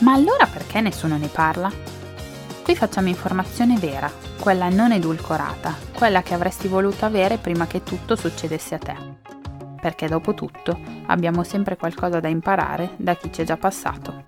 Ma allora perché nessuno ne parla? Qui facciamo informazione vera, quella non edulcorata, quella che avresti voluto avere prima che tutto succedesse a te. Perché dopo tutto abbiamo sempre qualcosa da imparare da chi ci è già passato.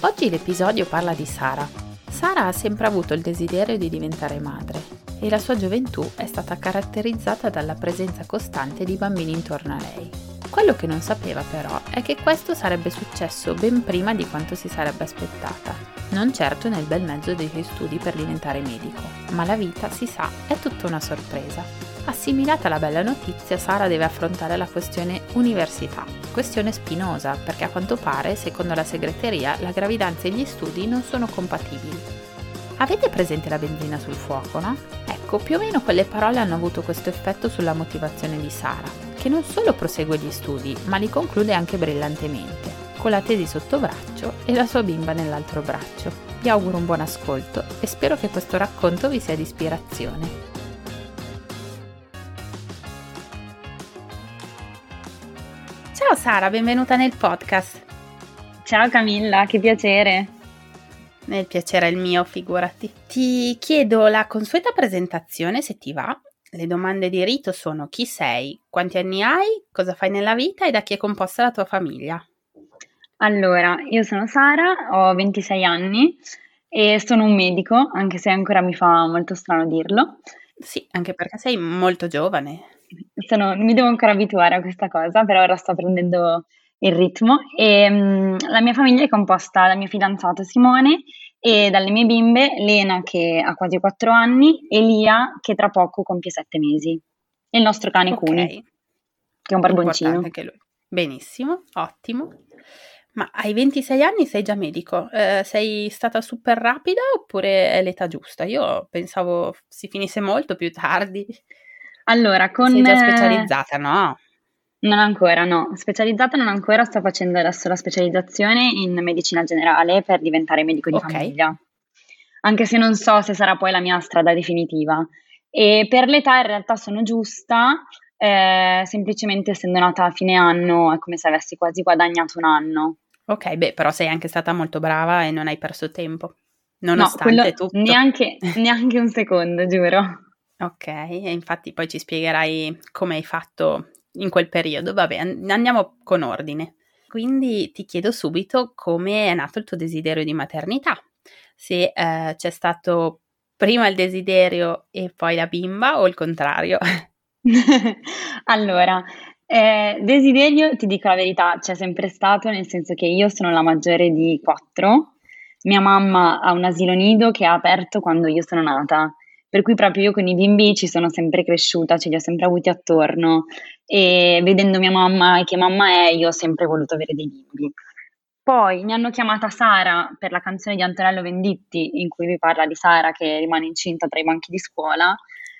Oggi l'episodio parla di Sara. Sara ha sempre avuto il desiderio di diventare madre e la sua gioventù è stata caratterizzata dalla presenza costante di bambini intorno a lei. Quello che non sapeva però è che questo sarebbe successo ben prima di quanto si sarebbe aspettata. Non certo nel bel mezzo dei suoi studi per diventare medico, ma la vita, si sa, è tutta una sorpresa. Assimilata la bella notizia, Sara deve affrontare la questione università. Questione spinosa, perché a quanto pare, secondo la segreteria, la gravidanza e gli studi non sono compatibili. Avete presente la benzina sul fuoco, no? Ecco, più o meno quelle parole hanno avuto questo effetto sulla motivazione di Sara, che non solo prosegue gli studi, ma li conclude anche brillantemente, con la tesi sotto braccio e la sua bimba nell'altro braccio. Vi auguro un buon ascolto e spero che questo racconto vi sia di ispirazione. Ciao Sara, benvenuta nel podcast. Ciao Camilla, che piacere. Il piacere è il mio, figurati. Ti chiedo la consueta presentazione, se ti va, le domande di rito sono chi sei, quanti anni hai, cosa fai nella vita e da chi è composta la tua famiglia. Allora, io sono Sara, ho 26 anni e sono un medico, anche se ancora mi fa molto strano dirlo. Sì, anche perché sei molto giovane. Sono, mi devo ancora abituare a questa cosa, però ora sto prendendo il ritmo e um, la mia famiglia è composta dal mio fidanzato Simone e dalle mie bimbe Lena che ha quasi 4 anni e Lia che tra poco compie 7 mesi e il nostro cane okay. Cuni che è un barboncino. Benissimo, ottimo. Ma hai 26 anni, sei già medico, eh, sei stata super rapida oppure è l'età giusta? Io pensavo si finisse molto più tardi. Allora, con... Sei già specializzata, no? Non ancora, no. Specializzata non ancora, sto facendo adesso la specializzazione in medicina generale per diventare medico di okay. famiglia. Anche se non so se sarà poi la mia strada definitiva. E per l'età in realtà sono giusta, eh, semplicemente essendo nata a fine anno è come se avessi quasi guadagnato un anno. Ok, beh, però sei anche stata molto brava e non hai perso tempo, nonostante no, tutto. Neanche, neanche un secondo, giuro. Ok, e infatti poi ci spiegherai come hai fatto in quel periodo. Vabbè, andiamo con ordine. Quindi ti chiedo subito come è nato il tuo desiderio di maternità. Se eh, c'è stato prima il desiderio e poi la bimba o il contrario? allora, eh, desiderio, ti dico la verità, c'è sempre stato, nel senso che io sono la maggiore di quattro. Mia mamma ha un asilo nido che ha aperto quando io sono nata per cui proprio io con i bimbi ci sono sempre cresciuta, ce li ho sempre avuti attorno e vedendo mia mamma e che mamma è, io ho sempre voluto avere dei bimbi. Poi mi hanno chiamata Sara per la canzone di Antonello Venditti in cui lui parla di Sara che rimane incinta tra i banchi di scuola.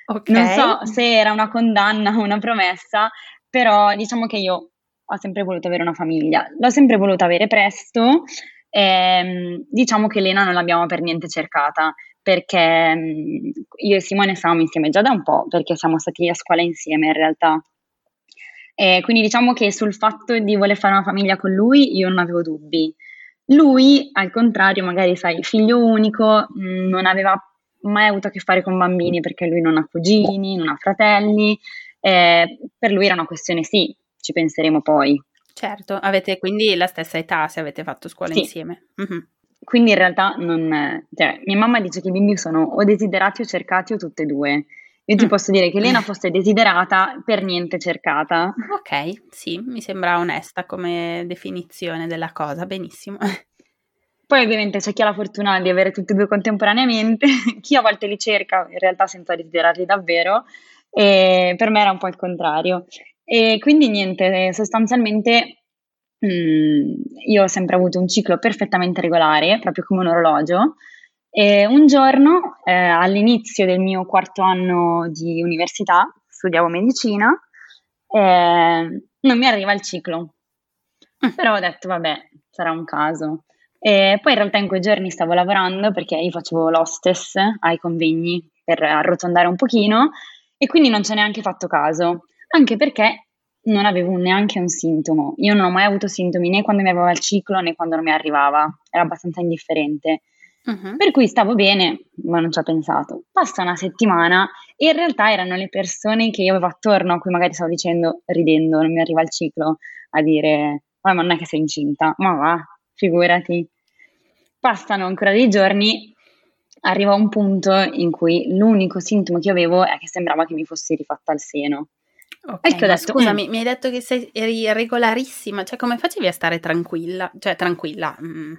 Okay. Non so se era una condanna o una promessa, però diciamo che io ho sempre voluto avere una famiglia. L'ho sempre voluta avere presto. Ehm, diciamo che Lena non l'abbiamo per niente cercata perché mm, io e Simone stavamo insieme già da un po', perché siamo stati a scuola insieme in realtà. E quindi diciamo che sul fatto di voler fare una famiglia con lui io non avevo dubbi. Lui, al contrario, magari sai, figlio unico, mm, non aveva mai avuto a che fare con bambini perché lui non ha cugini, non ha fratelli. Eh, per lui era una questione sì, ci penseremo poi. Certo, avete quindi la stessa età se avete fatto scuola sì. insieme. Mm-hmm. Quindi in realtà non, cioè, mia mamma dice che i bimbi sono o desiderati o cercati o tutte e due. Io ti mm. posso dire che Lena fosse desiderata, per niente cercata. Ok, sì, mi sembra onesta come definizione della cosa, benissimo. Poi ovviamente c'è chi ha la fortuna di avere tutti e due contemporaneamente, chi a volte li cerca in realtà senza desiderarli davvero, e per me era un po' il contrario. E quindi niente, sostanzialmente mm, io ho sempre avuto un ciclo perfettamente regolare, proprio come un orologio, e un giorno, eh, all'inizio del mio quarto anno di università, studiavo medicina, eh, non mi arriva il ciclo. Mm. Però ho detto, vabbè, sarà un caso. E poi in realtà in quei giorni stavo lavorando perché io facevo l'hostess ai convegni per arrotondare un pochino e quindi non ci ho neanche fatto caso, anche perché non avevo neanche un sintomo. Io non ho mai avuto sintomi né quando mi aveva il ciclo né quando non mi arrivava, era abbastanza indifferente. Uh-huh. Per cui stavo bene, ma non ci ho pensato. Passa una settimana e in realtà erano le persone che io avevo attorno, a cui magari stavo dicendo, ridendo, non mi arriva il ciclo, a dire, ma non è che sei incinta, ma va, figurati. Passano ancora dei giorni, arriva un punto in cui l'unico sintomo che avevo è che sembrava che mi fossi rifatta al seno. Ok, ecco detto, scusami, mm. mi hai detto che sei, eri regolarissima, cioè come facevi a stare tranquilla, cioè tranquilla, mm,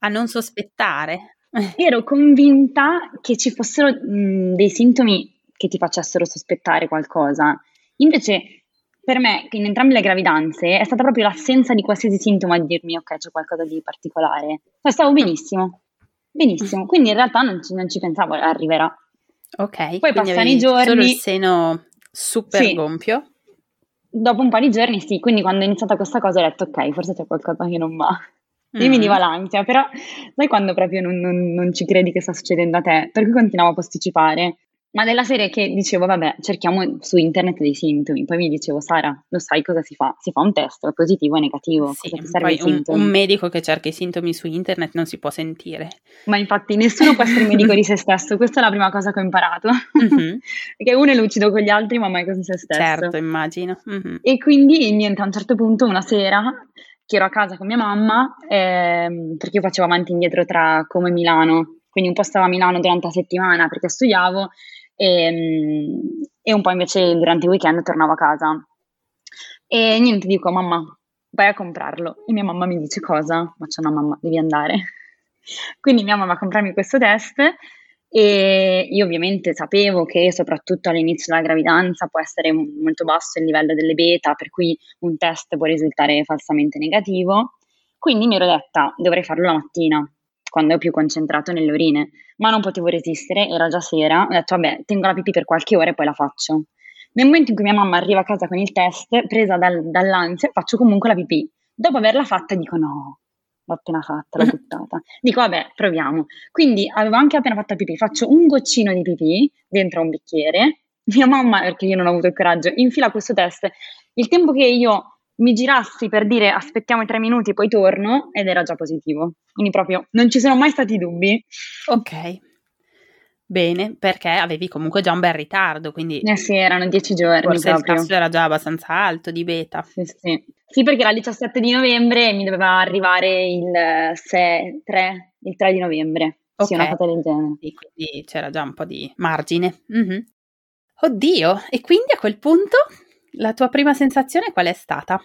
a non sospettare? Ero convinta che ci fossero mh, dei sintomi che ti facessero sospettare qualcosa. Invece, per me, in entrambe le gravidanze, è stata proprio l'assenza di qualsiasi sintomo a dirmi ok, c'è qualcosa di particolare. Cioè, stavo benissimo, benissimo. Quindi in realtà non ci, non ci pensavo, arriverà. Ok, poi passano i giorni. Solo il seno super sì. gonfio. Dopo un po' di giorni, sì. Quindi quando è iniziata questa cosa ho detto ok, forse c'è qualcosa che non va. Io mi veniva l'ansia, però sai quando proprio non, non, non, ci credi che sta succedendo a te? Per cui continuavo a posticipare. Ma della serie che dicevo, vabbè, cerchiamo su internet dei sintomi. Poi mi dicevo, Sara, lo sai cosa si fa? Si fa un test, è positivo e negativo. Sì, un, un, medico che cerca i sintomi su internet non si può sentire. Ma infatti nessuno può essere medico di se stesso, questa è la prima cosa che ho imparato. Mm-hmm. Perché uno è lucido con gli altri, ma mai con se stesso. Certo, immagino. Mm-hmm. E quindi, niente, a un certo punto, una sera, che ero a casa con mia mamma, ehm, perché io facevo avanti e indietro tra Como e Milano, quindi un po' stavo a Milano durante la settimana perché studiavo e, ehm, e un po' invece durante il weekend tornavo a casa. E niente, dico mamma, vai a comprarlo. E mia mamma mi dice cosa? Ma c'è una mamma, devi andare. Quindi mia mamma va a comprarmi questo test e io ovviamente sapevo che soprattutto all'inizio della gravidanza può essere molto basso il livello delle beta, per cui un test può risultare falsamente negativo. Quindi mi ero detta, dovrei farlo la mattina, quando ero più concentrato nelle urine, ma non potevo resistere, era già sera, ho detto vabbè, tengo la pipì per qualche ora e poi la faccio. Nel momento in cui mia mamma arriva a casa con il test, presa dal, dall'ansia, faccio comunque la pipì. Dopo averla fatta dico no, l'ho appena fatta, l'ho buttata. Dico, vabbè, proviamo. Quindi avevo anche appena fatto pipì, faccio un goccino di pipì dentro un bicchiere. Mia mamma, perché io non ho avuto il coraggio, infila questo test. Il tempo che io mi girassi per dire aspettiamo i tre minuti e poi torno, ed era già positivo. Quindi proprio non ci sono mai stati dubbi. Ok. Bene, perché avevi comunque già un bel ritardo, quindi... Eh sì, erano dieci giorni Forse proprio. il tasso era già abbastanza alto di beta. Sì, sì. Sì, perché era il 17 di novembre e mi doveva arrivare il 6, 3, il 3 di novembre. Okay. Sì, una cosa del genere. Sì, quindi c'era già un po' di margine. Mm-hmm. Oddio, e quindi a quel punto la tua prima sensazione qual è stata?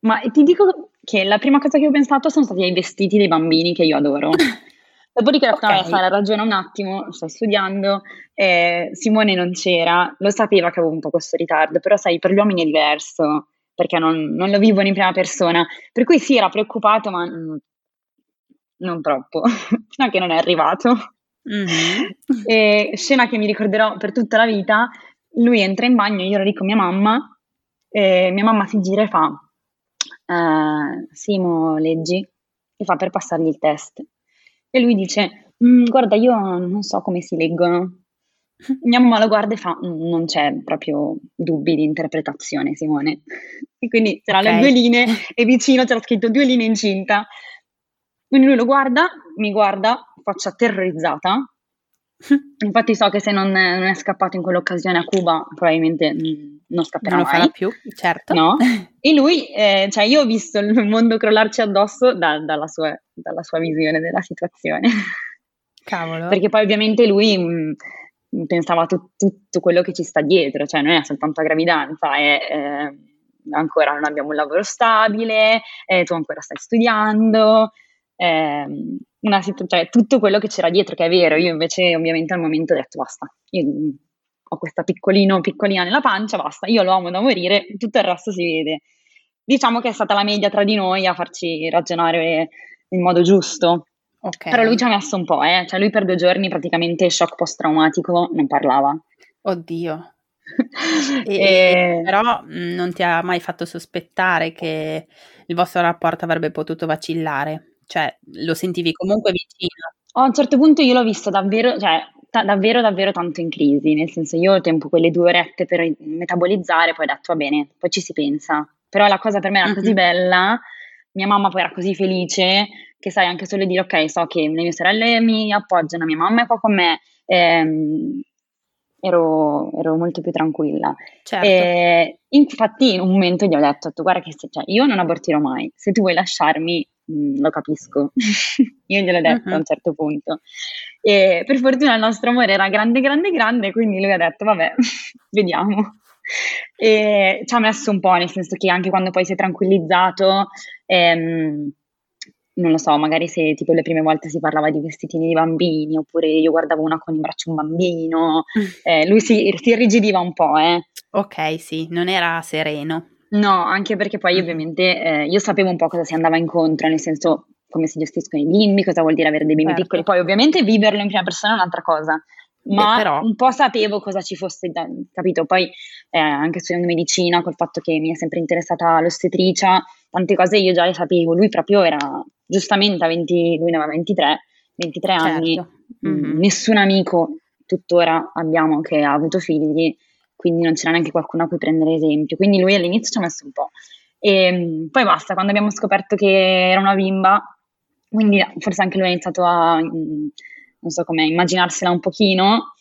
Ma ti dico che la prima cosa che ho pensato sono stati i vestiti dei bambini che io adoro. Dopodiché ho detto, okay. Sara, ragiona un attimo, sto studiando, eh, Simone non c'era, lo sapeva che avevo un po' questo ritardo, però sai, per gli uomini è diverso, perché non, non lo vivono in prima persona, per cui sì, era preoccupato, ma mm, non troppo, fino a che non è arrivato. Mm-hmm. Scena che mi ricorderò per tutta la vita, lui entra in bagno, io ero lì con mia mamma, e mia mamma si gira e fa, uh, Simo, leggi? E fa per passargli il test. E lui dice, mm, guarda, io non so come si leggono. Mia mamma lo guarda e fa, mm, non c'è proprio dubbi di interpretazione, Simone. E quindi c'erano okay. le due linee e vicino c'era scritto due linee incinta. Quindi lui lo guarda, mi guarda, faccia terrorizzata. Infatti so che se non, non è scappato in quell'occasione a Cuba, probabilmente non scapperà non lo farà più, certo. No? E lui, eh, cioè io ho visto il mondo crollarci addosso da, dalla, sua, dalla, sua, visione della situazione. Cavolo. Perché poi ovviamente lui mh, mm, pensava a tu- tutto quello che ci sta dietro, cioè non è soltanto la gravidanza, è eh, ancora non abbiamo un lavoro stabile, eh, tu ancora stai studiando, eh, situ- cioè, tutto quello che c'era dietro, che è vero, io invece ovviamente al momento ho detto basta, io ho questa piccolino, piccolina nella pancia, basta, io lo amo da morire, tutto il resto si vede. Diciamo che è stata la media tra di noi a farci ragionare in modo giusto. Okay. Però lui ci ha messo un po', eh? cioè lui per due giorni praticamente shock post-traumatico non parlava. Oddio. e, e... Però non ti ha mai fatto sospettare che il vostro rapporto avrebbe potuto vacillare? Cioè, lo sentivi comunque vicino? a un certo punto io l'ho visto davvero, cioè, ta- davvero, davvero tanto in crisi, nel senso io ho tempo quelle due orette per metabolizzare, poi ho detto va bene, poi ci si pensa. Però la cosa per me era mm-hmm. così bella, mia mamma poi era così felice, che sai anche solo dire ok, so che le mie sorelle mi appoggiano, mia mamma è qua con me, ehm, ero, ero, molto più tranquilla. Certo. E infatti in un momento gli ho detto, guarda che se, cioè, io non abortirò mai, se tu vuoi lasciarmi Mm, lo capisco, io gliel'ho detto uh-huh. a un mm-hmm. certo punto. E per fortuna il nostro amore era grande, grande, grande, quindi lui ha detto, vabbè, vediamo. E ci ha messo un po', nel senso che anche quando poi si è tranquillizzato, ehm, non lo so, magari se tipo le prime volte si parlava di vestitini di bambini, oppure io guardavo una con in braccio un bambino, mm. eh, lui si, si irrigidiva un po', eh. Ok, sì, non era sereno. No, anche perché poi ovviamente eh, io sapevo un po' cosa si andava incontro, nel senso come si gestiscono i bimbi, cosa vuol dire avere dei bimbi certo. piccoli, poi ovviamente viverlo in prima persona è un'altra cosa, ma però... un po' sapevo cosa ci fosse, da, capito? Poi eh, anche studiando medicina, col fatto che mi è sempre interessata l'ostetricia, tante cose io già le sapevo, lui proprio era giustamente a 20, lui ne aveva 23, 23 certo. anni, mm-hmm. nessun amico tuttora abbiamo che ha avuto figli, quindi non c'era neanche qualcuno a cui prendere esempio. Quindi lui all'inizio ci ha messo un po'. E ehm, poi basta, quando abbiamo scoperto che era una bimba, quindi forse anche lui ha iniziato a, mm, non so come, immaginarsela un pochino,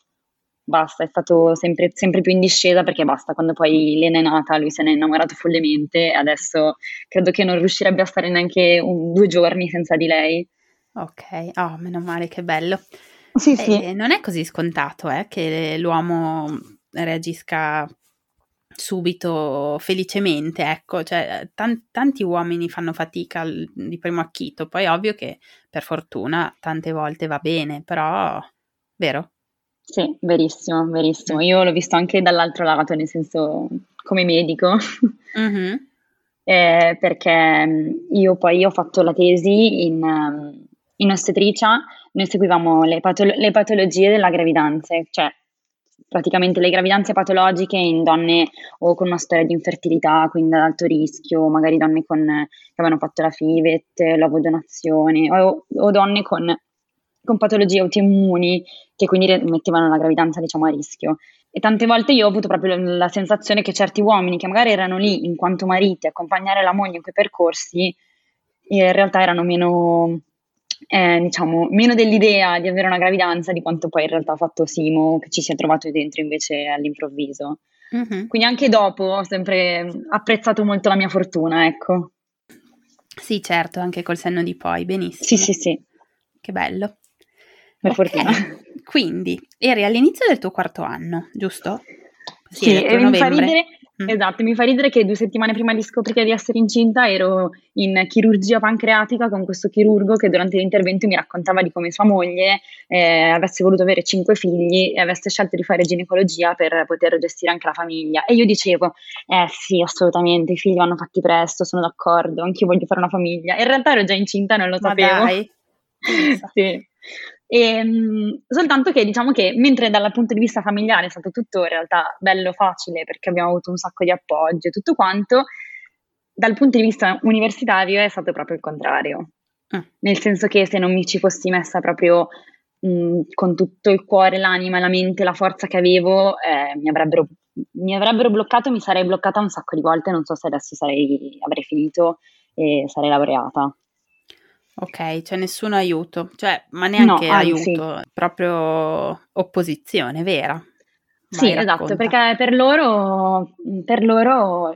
basta, è stato sempre, sempre, più in discesa perché basta, quando poi Lena è nata lui se ne è innamorato follemente e adesso credo che non riuscirebbe a stare neanche un, due giorni senza di lei. Ok, oh, meno male, che bello. Sì, sì. non è così scontato eh, che l'uomo reagisca subito felicemente, ecco, cioè tan- tanti uomini fanno fatica l- di primo acchito, poi ovvio che per fortuna tante volte va bene, però vero? Sì, verissimo, verissimo. Io l'ho visto anche dall'altro lato, nel senso come medico, mm-hmm. eh, perché mm, io poi ho fatto la tesi in, mm, in ostetricia, noi seguivamo le, patolo- le patologie della gravidanza, cioè praticamente le gravidanze patologiche in donne o con una storia di infertilità, quindi ad alto rischio, magari donne con, che avevano fatto la FIVET, l'ovodonazione, o, o donne con, con, patologie autoimmuni che quindi mettevano la gravidanza diciamo a rischio. E tante volte io ho avuto proprio la sensazione che certi uomini che magari erano lì in quanto mariti accompagnare la moglie in quei percorsi, in realtà erano meno eh, diciamo, meno dell'idea di avere una gravidanza di quanto poi in realtà ha fatto Simo, che ci si è trovato dentro invece all'improvviso. Mm-hmm. Quindi anche dopo ho sempre apprezzato molto la mia fortuna, ecco. Sì, certo, anche col senno di poi, benissimo. Sì, sì, sì. Che bello. Per okay. fortuna. Quindi, eri all'inizio del tuo quarto anno, giusto? Sì, sì e mi fa ridere. Esatto, mi fa ridere che due settimane prima di scoprire di essere incinta ero in chirurgia pancreatica con questo chirurgo che durante l'intervento mi raccontava di come sua moglie eh, avesse voluto avere cinque figli e avesse scelto di fare ginecologia per poter gestire anche la famiglia. E io dicevo, eh sì, assolutamente, i figli vanno fatti presto, sono d'accordo, anche io voglio fare una famiglia. In realtà ero già incinta non lo Ma sapevo. Dai. sì. E, ehm, soltanto che diciamo che mentre dal punto di vista familiare è stato tutto in realtà bello facile perché abbiamo avuto un sacco di appoggio e tutto quanto, dal punto di vista universitario è stato proprio il contrario. Mm. Nel senso che se non mi ci fossi messa proprio mh, con tutto il cuore, l'anima, la mente, la forza che avevo, eh, mi, avrebbero, mi avrebbero bloccato, mi sarei bloccata un sacco di volte, non so se adesso sarei, avrei finito e sarei laureata. Ok, c'è nessun aiuto, cioè, ma neanche no, aiuto, proprio opposizione vera. Vai, sì, racconta. esatto, perché per loro, per loro,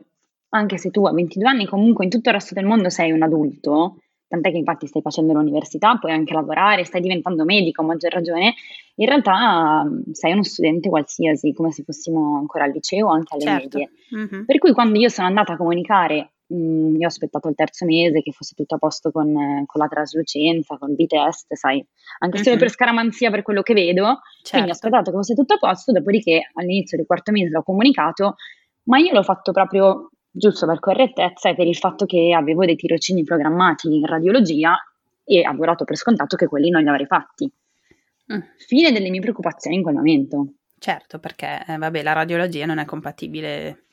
anche se tu a 22 anni comunque in tutto il resto del mondo sei un adulto, tant'è che infatti stai facendo l'università, puoi anche lavorare, stai diventando medico, a maggior ragione, in realtà sei uno studente qualsiasi, come se fossimo ancora al liceo o anche alle Certo. medie. Mhm. Per cui quando io sono andata a comunicare, mh, io ho aspettato il terzo mese che fosse tutto a posto con, con la traslucenza, con i test, sai, anche solo Mhm. per scaramanzia per quello che vedo, quindi ho Certo. aspettato che fosse tutto a posto, dopodiché all'inizio del quarto mese l'ho comunicato, ma io l'ho fatto proprio giusto per correttezza e per il fatto che avevo dei tirocini programmati in radiologia e avevo dato per scontato che quelli non li avrei fatti. Mm. Fine delle mie preoccupazioni in quel momento. Certo, perché eh, vabbè, la radiologia non è compatibile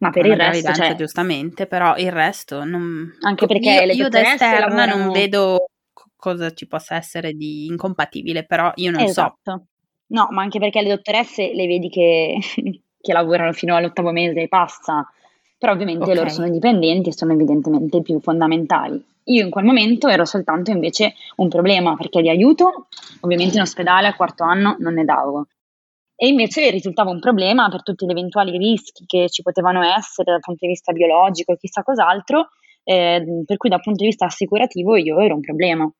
Ma per con il resto, cioè, giustamente, però il resto non... anche perché io, le io da dottoresse esterna non lavorano... vedo co- cosa ci possa essere di incompatibile, però io non so. Esatto. No, ma anche perché le dottoresse le vedi che, che lavorano fino all'ottavo mese e passa, però ovviamente loro Ok. sono dipendenti e sono evidentemente più fondamentali. Io in quel momento ero soltanto invece un problema perché di aiuto, ovviamente in ospedale al quarto anno non ne davo. E invece risultava un problema per tutti gli eventuali rischi che ci potevano essere dal punto di vista biologico e chissà cos'altro, eh, per cui dal punto di vista assicurativo io ero un problema.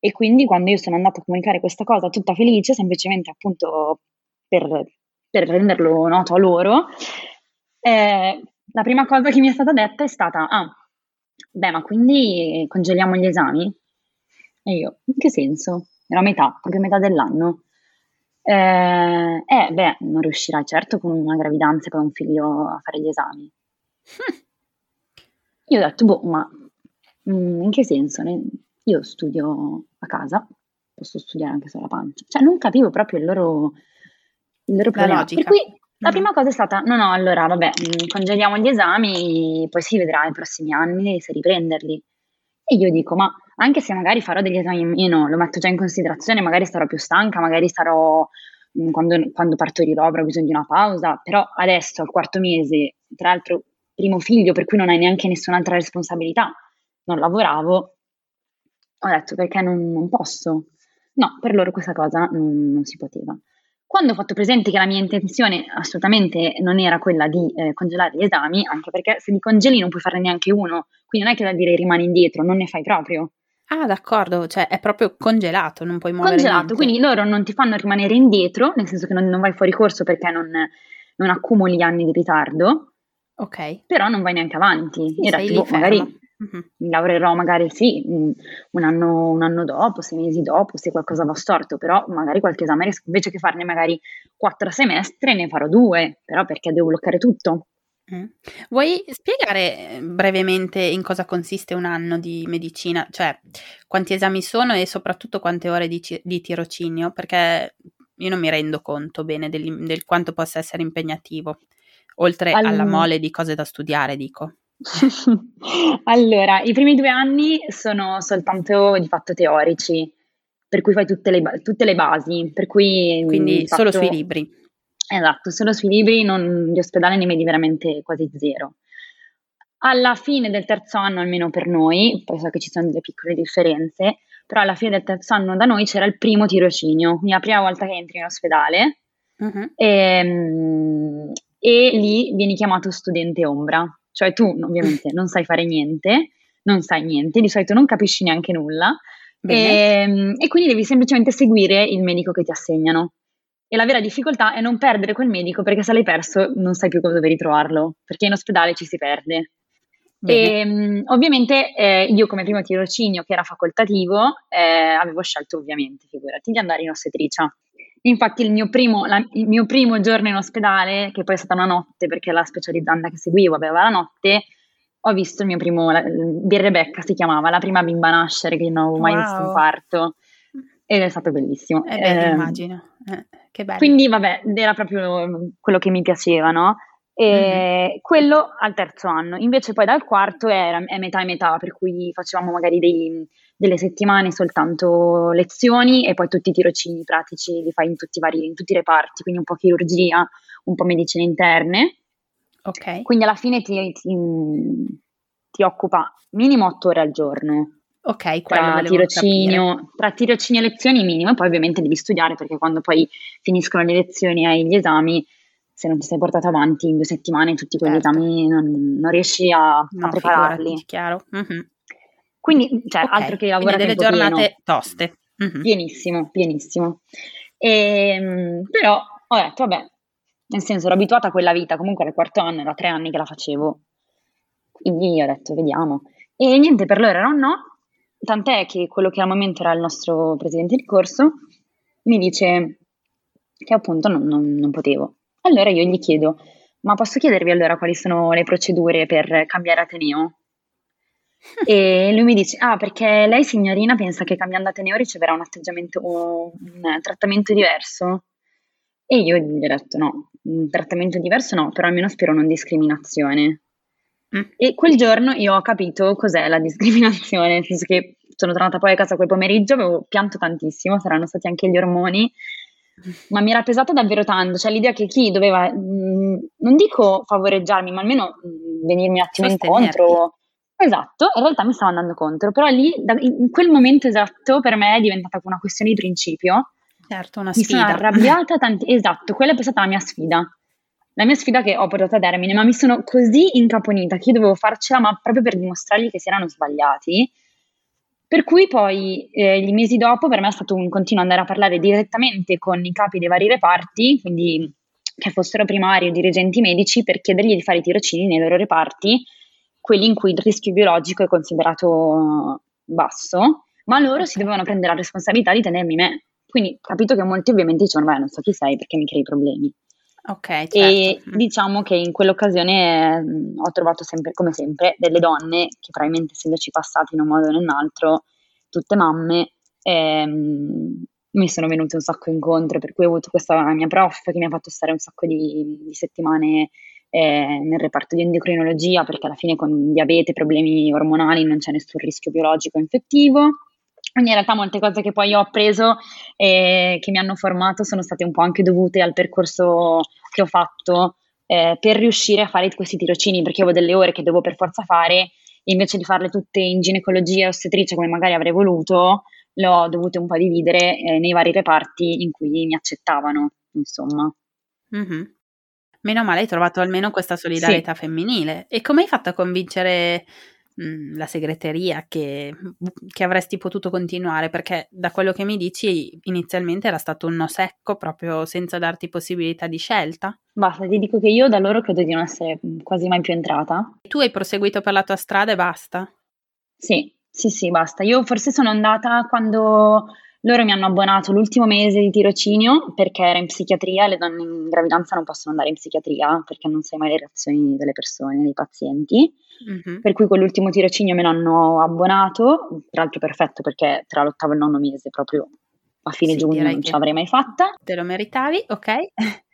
E quindi quando io sono andata a comunicare questa cosa tutta felice, semplicemente appunto per, per renderlo noto a loro, eh, la prima cosa che mi è stata detta è stata, ah, beh, ma quindi congeliamo gli esami? E io, in che senso? Era metà, proprio metà dell'anno. Eh, eh, beh, non riuscirai certo con una gravidanza e poi un figlio a fare gli esami. Io ho detto, boh, ma mm, in che senso? Io studio a casa, posso studiare anche sulla pancia. Cioè, non capivo proprio il loro, il loro problema. Per cui la Mhm. prima cosa è stata, no, no, allora, vabbè, mm, congeliamo gli esami, poi si vedrà nei prossimi anni se riprenderli. E io dico, ma anche se magari farò degli esami in meno, lo metto già in considerazione, magari sarò più stanca, magari sarò, mm, quando, quando partorirò avrò bisogno di una pausa, però adesso al quarto mese, tra l'altro primo figlio, per cui non hai neanche nessun'altra responsabilità, non lavoravo, ho detto perché non, non posso. No, per loro questa cosa non, non si poteva. Quando ho fatto presente che la mia intenzione assolutamente non era quella di eh, congelare gli esami, anche perché se li congeli non puoi farne neanche uno, quindi non è che da dire rimani indietro, non ne fai proprio. Ah, d'accordo, cioè è proprio congelato, non puoi muovere Congelato, niente. quindi loro non ti fanno rimanere indietro, nel senso che non, non vai fuori corso perché non, non accumuli anni di ritardo, Ok, però non vai neanche avanti. sì, boh, magari ferma. Mi lavorerò magari sì, un un anno, un anno dopo, sei mesi dopo, se qualcosa va storto, però magari qualche esame, invece che farne magari quattro semestre, ne farò due, però perché devo bloccare tutto? Mm. Vuoi spiegare eh, brevemente in cosa consiste un anno di medicina? Cioè, quanti esami sono e soprattutto quante ore di, di tirocinio? Perché io non mi rendo conto bene del, del quanto possa essere impegnativo, oltre Al- alla mole di cose da studiare, dico. Allora, i primi due anni sono soltanto di fatto teorici, per cui fai tutte le, ba- tutte le basi, per cui Quindi di solo fatto- sui libri. Esatto, solo sui libri, non, di ospedale ne vedi veramente quasi zero. Alla fine del terzo anno, almeno per noi, poi so che ci sono delle piccole differenze, però alla fine del terzo anno da noi c'era il primo tirocinio, quindi la prima volta che entri in ospedale Mhm. ehm, e lì vieni chiamato studente ombra, cioè tu ovviamente non sai fare niente, non sai niente, di solito non capisci neanche nulla Bene. ehm, e quindi devi semplicemente seguire il medico che ti assegnano. E la vera difficoltà è non perdere quel medico perché se l'hai perso non sai più dove ritrovarlo, perché in ospedale ci si perde. E, mh, ovviamente eh, io come primo tirocinio che era facoltativo eh, avevo scelto ovviamente, figurati, di andare in ostetricia. Infatti il mio, primo, la- il mio primo giorno in ospedale, che poi è stata una notte perché la specializzanda che seguivo aveva la notte, ho visto il mio primo, la, di Rebecca si chiamava, la prima bimba nascere che non avevo mai visto in Wow. parto ed è stato bellissimo. Eh beh, Ehm, immagino. Eh, che bello. quindi, vabbè, era proprio quello che mi piaceva, no? E Quello al terzo anno, invece poi dal quarto era, è metà e metà, per cui facevamo magari dei- delle settimane soltanto lezioni e poi tutti i tirocini pratici li fai in tutti i vari, in tutti i reparti, quindi un po' chirurgia, un po' medicine interne. Ok, Quindi alla fine ti, ti- ti occupa minimo otto ore al giorno ok, tra tirocinio, tra tirocinio e lezioni minimo, e poi ovviamente devi studiare perché quando poi finiscono le lezioni e hai gli esami, se non ti sei portato avanti in due settimane tutti quegli Certo. esami non, non riesci a, a No, prepararli. figurati, chiaro. Mhm. Quindi, cioè, okay. altro che lavorare delle giornate pieno. toste. Mm-hmm. Pienissimo, pienissimo. E, ehm, però ho detto, vabbè, nel senso ero abituata a quella vita, comunque era il quarto anno, era tre anni che la facevo. Quindi ho detto, vediamo. E niente, per loro era un no, tant'è che quello che al momento era il nostro presidente di corso mi dice che appunto non, non, non potevo. Allora io gli chiedo, ma posso chiedervi allora quali sono le procedure per cambiare Ateneo? E lui mi dice: Ah, perché lei, signorina, pensa che cambiando Ateneo riceverà un atteggiamento, un trattamento diverso? E io gli ho detto: No, un trattamento diverso no, però almeno spero non discriminazione. Mm. E quel giorno io ho capito cos'è la discriminazione, nel senso che sono tornata poi a casa quel pomeriggio, avevo pianto tantissimo, saranno stati anche gli ormoni, ma mi era pesato davvero tanto, cioè l'idea che chi doveva, mh, mm, non dico favoreggiarmi, ma almeno mh, mm, venirmi un attimo incontro. Esatto, in realtà mi stava andando contro, però lì, da, in quel momento esatto, per me è diventata una questione di principio. Certo, una sfida. Mi sono arrabbiata tanti, esatto, quella è stata la mia sfida. La mia sfida che ho portato a termine, ma mi sono così incaponita che io dovevo farcela, ma proprio per dimostrargli che si erano sbagliati. Per cui poi eh, i mesi dopo per me è stato un continuo andare a parlare direttamente con i capi dei vari reparti, quindi che fossero primari o dirigenti medici, per chiedergli di fare i tirocini nei loro reparti, quelli in cui il rischio biologico è considerato basso, ma loro si dovevano prendere la responsabilità di tenermi me. Quindi capito che molti ovviamente dicevano, beh, non so chi sei perché mi crei problemi. Ok, certo. E diciamo che in quell'occasione mh, ho trovato sempre, come sempre, delle donne che probabilmente essendoci passate in un modo o nell'altro, tutte mamme, ehm, mi sono venute un sacco incontro, per cui ho avuto questa mia prof che mi ha fatto stare un sacco di, di settimane eh, nel reparto di endocrinologia, perché alla fine con diabete, problemi ormonali non c'è nessun rischio biologico infettivo. Quindi in realtà molte cose che poi ho appreso e che mi hanno formato sono state un po' anche dovute al percorso che ho fatto eh, per riuscire a fare questi tirocini, perché avevo delle ore che devo per forza fare, e invece di farle tutte in ginecologia e ostetricia come magari avrei voluto, le ho dovute un po' dividere eh, nei vari reparti in cui mi accettavano, insomma. Mm-hmm. Meno male hai trovato almeno questa solidarietà sì. femminile. E come hai fatto a convincere mh, la segreteria che, che, avresti potuto continuare? Perché da quello che mi dici inizialmente era stato un no secco proprio senza darti possibilità di scelta. Basta, ti dico che io da loro credo di non essere quasi mai più entrata. Tu hai proseguito per la tua strada e basta? Sì, sì, sì, basta. Io forse sono andata quando loro mi hanno abbonato l'ultimo mese di tirocinio perché era in psichiatria, le donne in gravidanza non possono andare in psichiatria perché non sai mai le reazioni delle persone, dei pazienti. Mm-hmm. Per cui quell'ultimo tirocinio me l'hanno abbonato, tra l'altro perfetto perché tra l'ottavo e il nono mese proprio a fine sì, giugno non ce l'avrei mai fatta. Te lo meritavi, ok?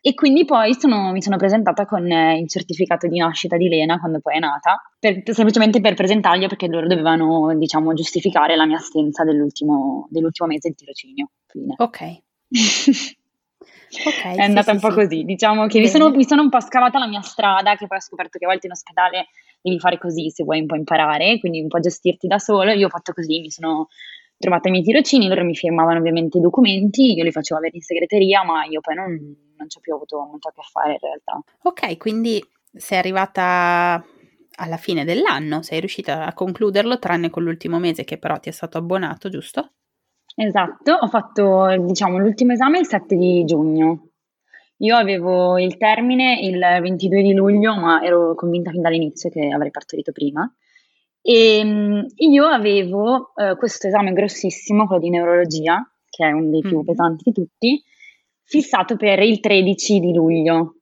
E quindi poi sono, mi sono presentata con eh, il certificato di nascita di Lena quando poi è nata, per, semplicemente per presentarglielo perché loro dovevano, diciamo, giustificare la mia assenza dell'ultimo, dell'ultimo mese di tirocinio. Fine. Ok. Okay, è andata sì, un po' sì. così, diciamo che mi sono, mi sono, un po' scavata la mia strada, che poi ho scoperto che a volte in ospedale devi fare così se vuoi un po' imparare, quindi un po' gestirti da solo. Io ho fatto così, mi sono trovate i miei tirocini, loro mi firmavano ovviamente i documenti, io li facevo avere in segreteria, ma io poi non, non ci ho più avuto molto a che fare in realtà. Ok, quindi sei arrivata alla fine dell'anno, sei riuscita a concluderlo, tranne con l'ultimo mese che però ti è stato abbonato, giusto? Esatto, ho fatto diciamo l'ultimo esame il 7 di giugno. Io avevo il termine il 22 di luglio, ma ero convinta fin dall'inizio che avrei partorito prima. E ehm, io avevo eh, questo esame grossissimo, quello di neurologia, che è uno dei più mm. pesanti di tutti, fissato per il 13 di luglio.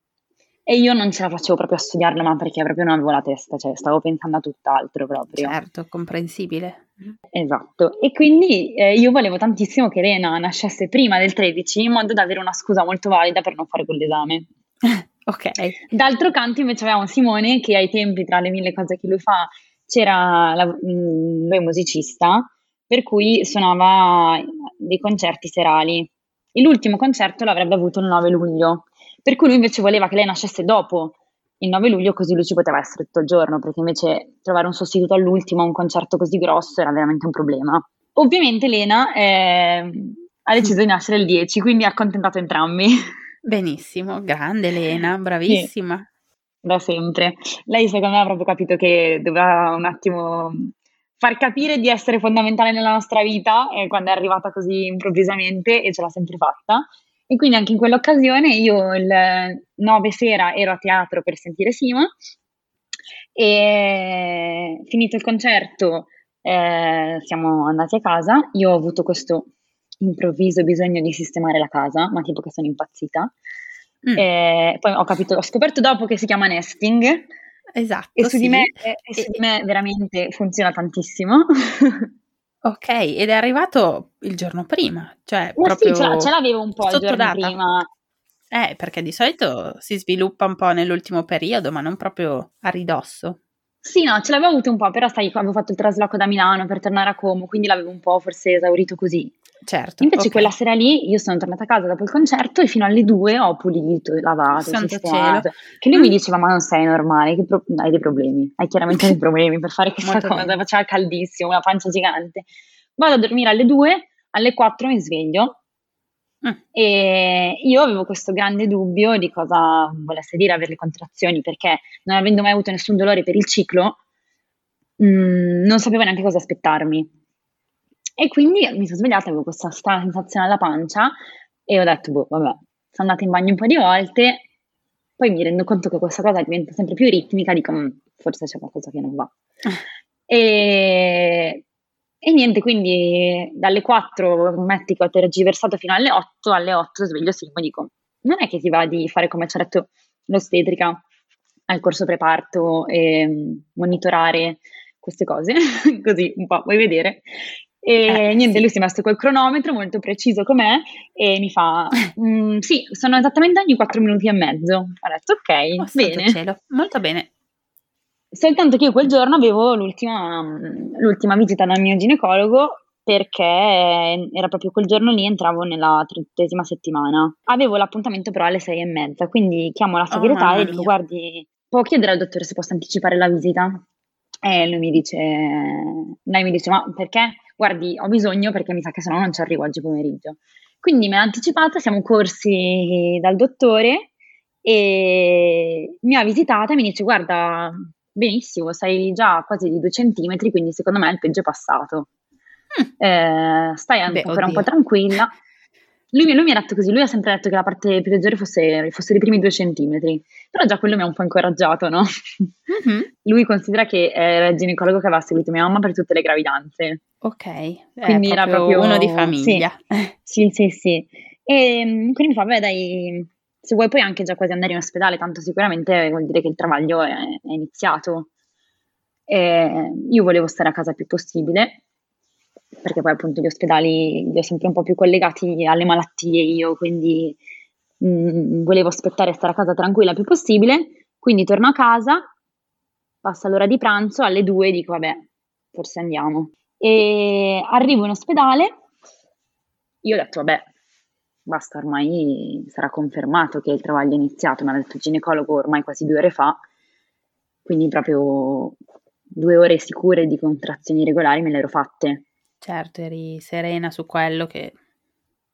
E io non ce la facevo proprio a studiarlo, ma perché proprio non avevo la testa, cioè stavo pensando a tutt'altro proprio. Certo, comprensibile. Esatto, e quindi eh, io volevo tantissimo che Elena nascesse prima del 13 in modo da avere una scusa molto valida per non fare quell'esame. ok. D'altro canto invece avevamo Simone che ai tempi, tra le mille cose che lui fa, c'era la, mm, lui è musicista, per cui suonava dei concerti serali. E l'ultimo concerto l'avrebbe avuto il 9 luglio, per cui lui invece voleva che lei nascesse dopo il 9 luglio, così lui ci poteva essere tutto il giorno, perché invece trovare un sostituto all'ultimo a un concerto così grosso era veramente un problema. Ovviamente Lena eh, ha deciso di nascere il 10, quindi ha accontentato entrambi. Benissimo, grande Lena, bravissima. Sì da sempre. Lei secondo me ha proprio capito che doveva un attimo far capire di essere fondamentale nella nostra vita eh, quando è arrivata così improvvisamente e ce l'ha sempre fatta. E quindi anche in quell'occasione io il 9 sera ero a teatro per sentire Sima e finito il concerto eh, siamo andati a casa. Io ho avuto questo improvviso bisogno di sistemare la casa, ma tipo che sono impazzita. Mm. E poi ho capito, ho scoperto dopo che si chiama nesting. Esatto. E su, sì. di, me, e su di me veramente funziona tantissimo. Ok, ed è arrivato il giorno prima, cioè Ma proprio sì, ce, l'avevo un po' il giorno prima. Eh, perché di solito si sviluppa un po' nell'ultimo periodo, ma non proprio a ridosso. Sì, no, ce l'avevo avuto un po', però sai, avevo fatto il trasloco da Milano per tornare a Como, quindi l'avevo un po' forse esaurito così. Certo. Invece ok. quella sera lì io sono tornata a casa dopo il concerto e fino alle due ho pulito, lavato, Santo sistemato. cielo. Che lui mi Mm. diceva, ma non sei normale, pro- hai dei problemi, hai chiaramente dei problemi per fare questa Molto cosa, bene. faceva caldissimo, una pancia gigante. Vado a dormire alle due, alle quattro mi sveglio Mm. e io avevo questo grande dubbio di cosa volesse dire avere le contrazioni, perché non avendo mai avuto nessun dolore per il ciclo, mm, non sapevo neanche cosa aspettarmi. E quindi mi sono svegliata, avevo questa strana sensazione alla pancia e ho detto, boh, vabbè, sono andata in bagno un po' di volte, poi mi rendo conto che questa cosa diventa sempre più ritmica, dico, "Mm, forse c'è qualcosa che non va. E, e niente, quindi dalle 4 metti che ho tergiversato fino alle 8, alle 8 sveglio Simo e dico, non è che ti va di fare come ci ha detto l'ostetrica al corso preparto e monitorare queste cose, così un po', vuoi vedere? E Eh, niente, sì. lui si è messo col cronometro molto preciso com'è e mi fa, "Mm, sì, sono esattamente ogni 4 minuti e mezzo. Ho detto, ok, Oh, bene. cielo. Molto bene. Soltanto che io quel giorno avevo l'ultima, l'ultima visita dal mio ginecologo perché era proprio quel giorno lì, entravo nella trentesima settimana. Avevo l'appuntamento però alle sei e mezza, quindi chiamo la Oh, segretaria mamma e dico, guardi, può chiedere al dottore se posso anticipare la visita? E lui mi dice, lei mi dice, ma perché? Guardi, ho bisogno perché mi sa che sennò non ci arrivo oggi pomeriggio. Quindi me l'ha anticipata, siamo corsi dal dottore e mi ha visitata e mi dice, guarda, benissimo, sei già quasi di due centimetri, quindi secondo me il peggio è passato. Mm. Eh, stai Beh, ancora un po' oddio. tranquilla. Lui, mi- lui mi ha detto così, lui ha sempre detto che la parte più leggera fosse, fossero i primi due centimetri, però già quello mi ha un po' incoraggiato, no? Mhm. Lui considera che era il ginecologo che aveva seguito mia mamma per tutte le gravidanze. Ok, Quindi era proprio proprio- uno di sì. famiglia. Sì, sì, sì. E mm, quindi mi fa, beh dai, se vuoi poi anche già quasi andare in ospedale, tanto sicuramente vuol dire che il travaglio è, è iniziato. E io volevo stare a casa il più possibile, perché poi appunto gli ospedali li ho sempre un po' più collegati alle malattie io, quindi mm, volevo aspettare e stare a casa tranquilla il più possibile. Quindi torno a casa, passa l'ora di pranzo, alle due dico, vabbè, forse andiamo. E arrivo in ospedale, io ho detto, vabbè, basta, ormai sarà confermato che il travaglio è iniziato, mi ha detto il ginecologo ormai quasi due ore fa, quindi proprio due ore sicure di contrazioni regolari me le ero fatte. Certo, eri serena su quello che...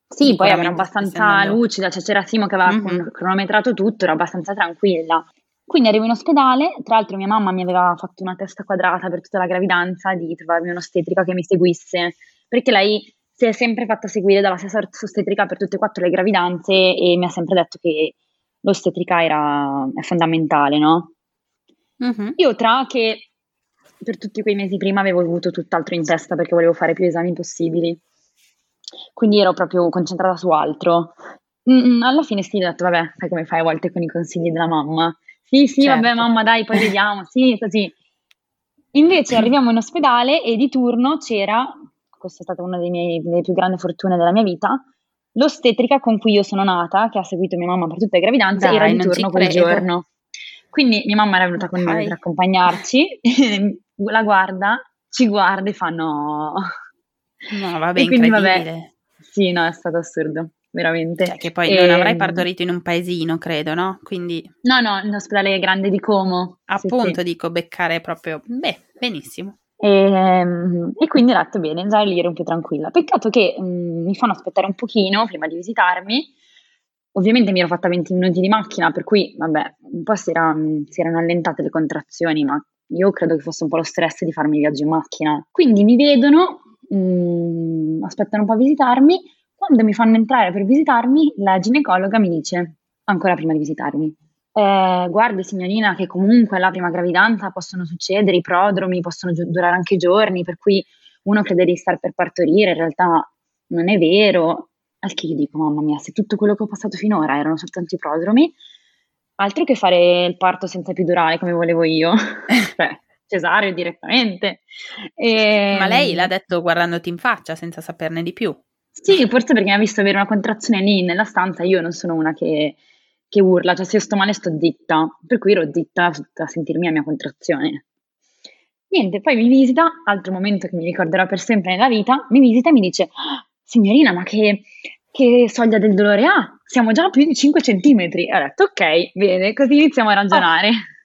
Sì, poi ero abbastanza andando- lucida, cioè c'era Simo che aveva Mhm. con- cronometrato tutto, ero abbastanza tranquilla. Quindi arrivo in ospedale, tra l'altro mia mamma mi aveva fatto una testa quadrata per tutta la gravidanza di trovarmi un'ostetrica che mi seguisse, perché lei si è sempre fatta seguire dalla stessa ostetrica per tutte e quattro le gravidanze e mi ha sempre detto che l'ostetrica era, è fondamentale, no? Mhm. Io tra che per tutti quei mesi prima avevo avuto tutt'altro in testa perché volevo fare più esami possibili, quindi ero proprio concentrata su altro. Mm, alla fine sì, ho detto, vabbè, sai come fai a volte con i consigli della mamma? Sì, sì, Certo. vabbè, mamma, dai, poi vediamo. Sì, così. Invece arriviamo in ospedale e di turno c'era, questa è stata una miei- delle più grandi fortune della mia vita, l'ostetrica con cui io sono nata, che ha seguito mia mamma per tutte le gravidanze, Dai, era di turno quel credo. giorno. Quindi mia mamma era venuta con noi per accompagnarci, la guarda, ci guarda e fa no. No, vabbè, E quindi, vabbè. Sì, no, è stato assurdo, veramente. Cioè, che poi non avrai Ehm, partorito in un paesino, credo, no? Quindi, No, no, in ospedale grande di Como. Appunto, sì. dico, beccare proprio... Beh, benissimo. E, ehm, e quindi ho detto bene, già lì ero un po' tranquilla. Peccato che mm, mi fanno aspettare un pochino prima di visitarmi. Ovviamente mi ero fatta 20 minuti di macchina, per cui vabbè, un po' si, era- si erano allentate le contrazioni, ma io credo che fosse un po' lo stress di farmi il viaggio in macchina. Quindi mi vedono, mh, mm, aspettano un po' a visitarmi, quando mi fanno entrare per visitarmi, la ginecologa mi dice, ancora prima di visitarmi, eh, guardi signorina che comunque alla prima gravidanza possono succedere, i prodromi possono gi- durare anche giorni, per cui uno crede di stare per partorire, in realtà non è vero. Al che io dico, mamma mia, se tutto quello che ho passato finora erano soltanto i prodromi, altro che fare il parto senza epidurale come volevo io, cioè cesareo direttamente. E... Ma lei l'ha detto guardandoti in faccia senza saperne di più. Sì, forse perché mi ha visto avere una contrazione lì nella stanza, io non sono una che, che urla, cioè se io sto male sto zitta, per cui ero zitta a sentirmi la mia contrazione. Niente, poi mi visita, altro momento che mi ricorderò per sempre nella vita, mi visita e mi dice, ah, signorina, ma che, che soglia del dolore ha? Siamo già a più di 5 centimetri. E ho detto, ok, bene, così iniziamo a ragionare. Oh.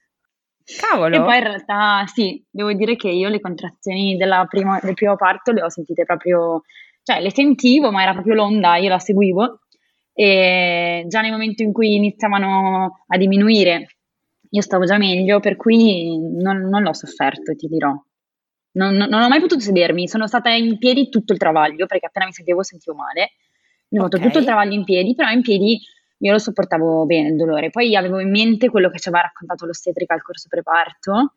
Cavolo! E poi in realtà sì, devo dire che io le contrazioni prima, del primo parto le ho sentite proprio, cioè le sentivo, ma era proprio l'onda, io la seguivo e già nel momento in cui iniziavano a diminuire io stavo già meglio, per cui non, non l'ho sofferto, ti dirò. Non, non, non, ho mai potuto sedermi, sono stata in piedi tutto il travaglio, perché appena mi sentivo sentivo male. Mi ho okay. fatto tutto il travaglio in piedi, però in piedi io lo sopportavo bene il dolore. Poi avevo in mente quello che ci aveva raccontato l'ostetrica al corso preparto,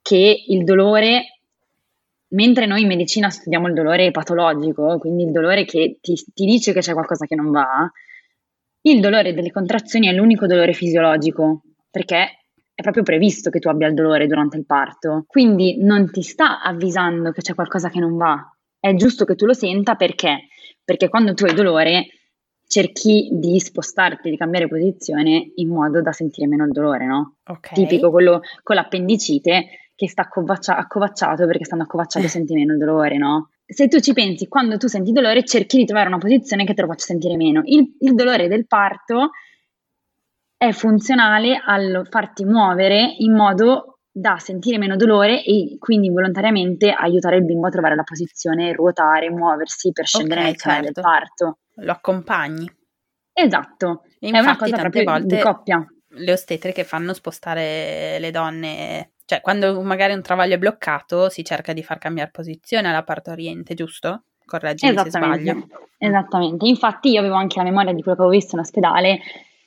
che il dolore, mentre noi in medicina studiamo il dolore patologico, quindi il dolore che ti, ti dice che c'è qualcosa che non va, il dolore delle contrazioni è l'unico dolore fisiologico, perché è proprio previsto che tu abbia il dolore durante il parto, quindi non ti sta avvisando che c'è qualcosa che non va. È giusto che tu lo senta perché? Perché quando tu hai dolore cerchi di spostarti, di cambiare posizione in modo da sentire meno il dolore, no? Okay. Tipico quello con l'appendicite che sta accovaccia- accovacciato perché stanno accovacciati e senti meno il dolore, no? Se tu ci pensi, quando tu senti dolore, cerchi di trovare una posizione che te lo faccia sentire meno. Il, il dolore del parto è funzionale al farti muovere in modo da sentire meno dolore e quindi involontariamente aiutare il bimbo a trovare la posizione, ruotare, muoversi per scendere okay, nel canale certo. del parto. Lo accompagni. Esatto, e è una cosa proprio volte di coppia. Le ostetriche fanno spostare le donne, cioè quando magari un travaglio è bloccato si cerca di far cambiare posizione alla partoriente, giusto? Correggimi se sbaglio. Esattamente, infatti io avevo anche la memoria di quello che avevo visto in ospedale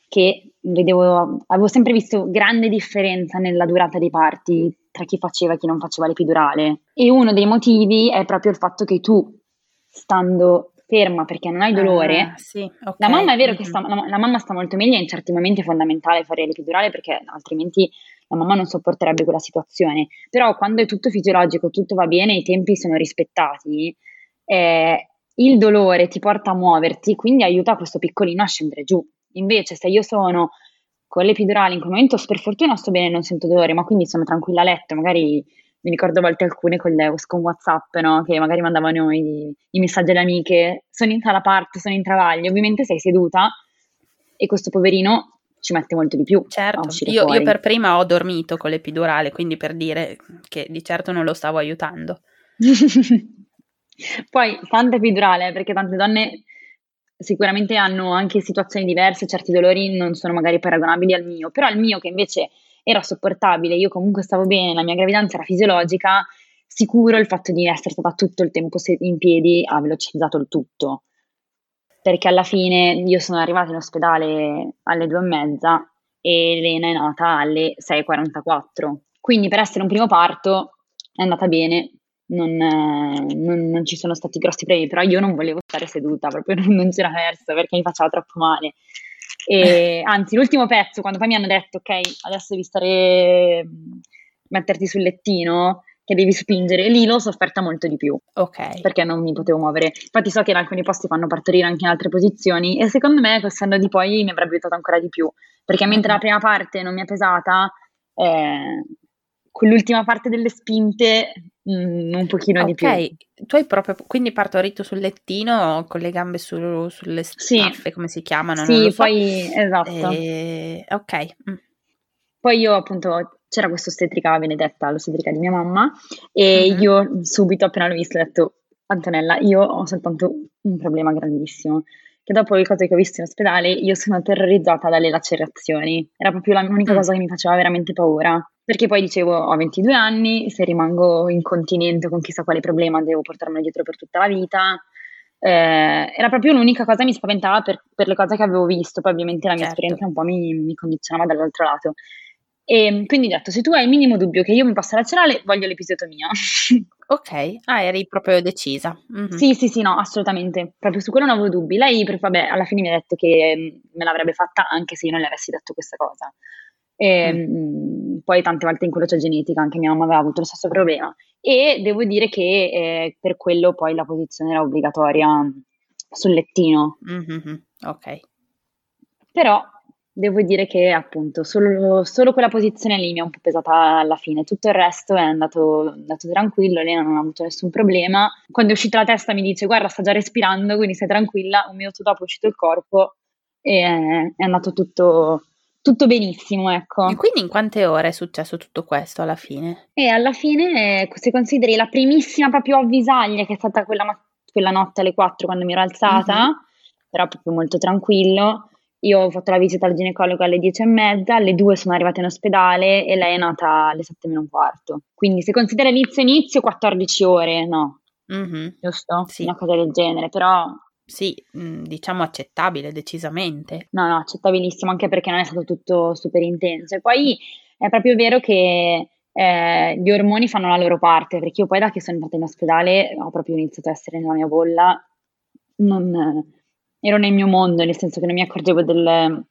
che vedevo, avevo sempre visto grande differenza nella durata dei parti tra chi faceva e chi non faceva l'epidurale. E uno dei motivi è proprio il fatto che tu, stando ferma perché non hai dolore, ah, sì, okay. la mamma è vero mm-hmm. che sta, la, la, mamma sta molto meglio e in certi momenti è fondamentale fare l'epidurale perché altrimenti la mamma non sopporterebbe quella situazione. Però quando è tutto fisiologico, tutto va bene, i tempi sono rispettati, eh, il dolore ti porta a muoverti, quindi aiuta questo piccolino a scendere giù. Invece, se io sono con l'epidurale in quel momento, per fortuna sto bene, non sento dolore, ma quindi sono tranquilla a letto, magari mi ricordo a volte alcune con, le, con WhatsApp, no? che magari mandavano i, i, messaggi alle amiche, sono in sala parte, sono in travaglio, ovviamente sei seduta e questo poverino ci mette molto di più. Certo, io, io, per prima ho dormito con l'epidurale, quindi per dire che di certo non lo stavo aiutando. Poi, tanta epidurale, perché tante donne sicuramente hanno anche situazioni diverse, certi dolori non sono magari paragonabili al mio, però il mio che invece era sopportabile, io comunque stavo bene, la mia gravidanza era fisiologica, sicuro il fatto di essere stata tutto il tempo in piedi ha velocizzato il tutto. Perché alla fine io sono arrivata in ospedale alle due e mezza e Elena è nata alle 6.44. Quindi per essere un primo parto è andata bene, non, non, non, ci sono stati grossi premi, però io non volevo stare seduta, proprio non, c'era verso perché mi faceva troppo male. E, anzi, l'ultimo pezzo, quando poi mi hanno detto, ok, adesso devi stare, metterti sul lettino, che devi spingere, lì l'ho sofferta molto di più. Ok. Perché non mi potevo muovere. Infatti so che in alcuni posti fanno partorire anche in altre posizioni e secondo me quest'anno di poi mi avrebbe aiutato ancora di più. Perché mentre la prima parte non mi è pesata, eh, quell'ultima parte delle spinte mm, un pochino okay. di più. Ok, tu hai proprio quindi partorito sul lettino con le gambe su, sulle staffe, sì. come si chiamano? Sì, so. poi esatto. E... Ok. Mm. Poi io appunto c'era questa ostetrica benedetta, l'ostetrica di mia mamma, e mm-hmm. io subito appena l'ho visto ho detto Antonella, io ho soltanto un problema grandissimo che dopo le cose che ho visto in ospedale io sono terrorizzata dalle lacerazioni. Era proprio l'unica mm. cosa che mi faceva veramente paura. Perché poi dicevo ho 22 anni, se rimango incontinente con chissà quale problema devo portarmelo dietro per tutta la vita. Eh, era proprio l'unica cosa che mi spaventava per, per, le cose che avevo visto, poi ovviamente la mia certo. esperienza un po' mi, mi condizionava dall'altro lato. E quindi ho detto, se tu hai il minimo dubbio che io mi possa vaccinare, voglio l'episiotomia. ok, ah, eri proprio decisa. Mm-hmm. Sì, sì, sì, no, assolutamente. Proprio su quello non avevo dubbi. Lei, vabbè, alla fine mi ha detto che me l'avrebbe fatta anche se io non le avessi detto questa cosa. E, mm. Poi tante volte incrocio genetica, anche mia mamma aveva avuto lo stesso problema. E devo dire che eh, per quello poi la posizione era obbligatoria sul lettino. Mm-hmm. Ok. Però devo dire che appunto solo, solo, quella posizione lì mi è un po' pesata alla fine, tutto il resto è andato, andato tranquillo, lei non ha avuto nessun problema. Quando è uscita la testa mi dice guarda sta già respirando, quindi stai tranquilla, un minuto dopo è uscito il corpo e è, è andato tutto, tutto benissimo, ecco. E quindi in quante ore è successo tutto questo alla fine? E alla fine, se consideri la primissima proprio avvisaglia che è stata quella, quella notte alle 4 quando mi ero alzata, mm-hmm. però proprio molto tranquillo, io ho fatto la visita al ginecologo alle 10 e mezza, alle 2 sono arrivata in ospedale e lei è nata alle 7 meno un quarto. Quindi se considera inizio inizio 14 ore, no? Mm-hmm. Giusto? Sì. Una cosa del genere, però... Sì, mm, diciamo accettabile, decisamente. No, no, accettabilissimo anche perché non è stato tutto super intenso. E poi è proprio vero che eh, gli ormoni fanno la loro parte, perché io poi da che sono entrata in ospedale ho proprio iniziato a essere nella mia bolla, non, ero nel mio mondo, nel senso che non mi accorgevo del,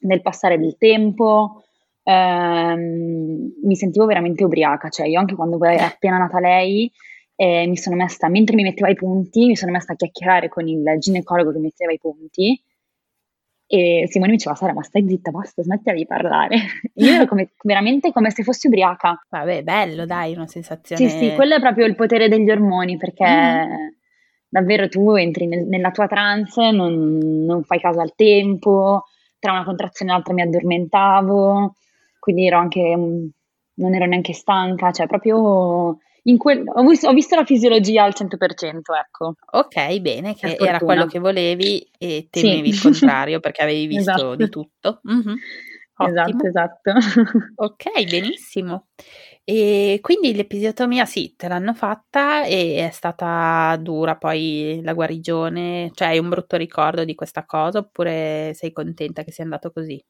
del passare del tempo, ehm, mi sentivo veramente ubriaca, cioè io anche quando è appena nata lei eh, mi sono messa, mentre mi metteva i punti, mi sono messa a chiacchierare con il ginecologo che metteva i punti e Simone mi diceva Sara ma stai zitta, basta, smettila di parlare. Io ero come, veramente come se fossi ubriaca. Vabbè, bello, dai, una sensazione... Sì, sì, quello è proprio il potere degli ormoni perché... Mm davvero tu entri nel, nella tua trance, non, non, fai caso al tempo, tra una contrazione e l'altra mi addormentavo, quindi ero anche, non ero neanche stanca, cioè proprio Quel, ho, visto, ho, visto, la fisiologia al 100%, ecco. Ok, bene, che era quello che volevi e temevi sì. il contrario perché avevi visto esatto. di tutto. Mm-hmm. Esatto, esatto. ok, benissimo. E quindi l'episiotomia sì, te l'hanno fatta e è stata dura poi la guarigione, cioè hai un brutto ricordo di questa cosa oppure sei contenta che sia andato così?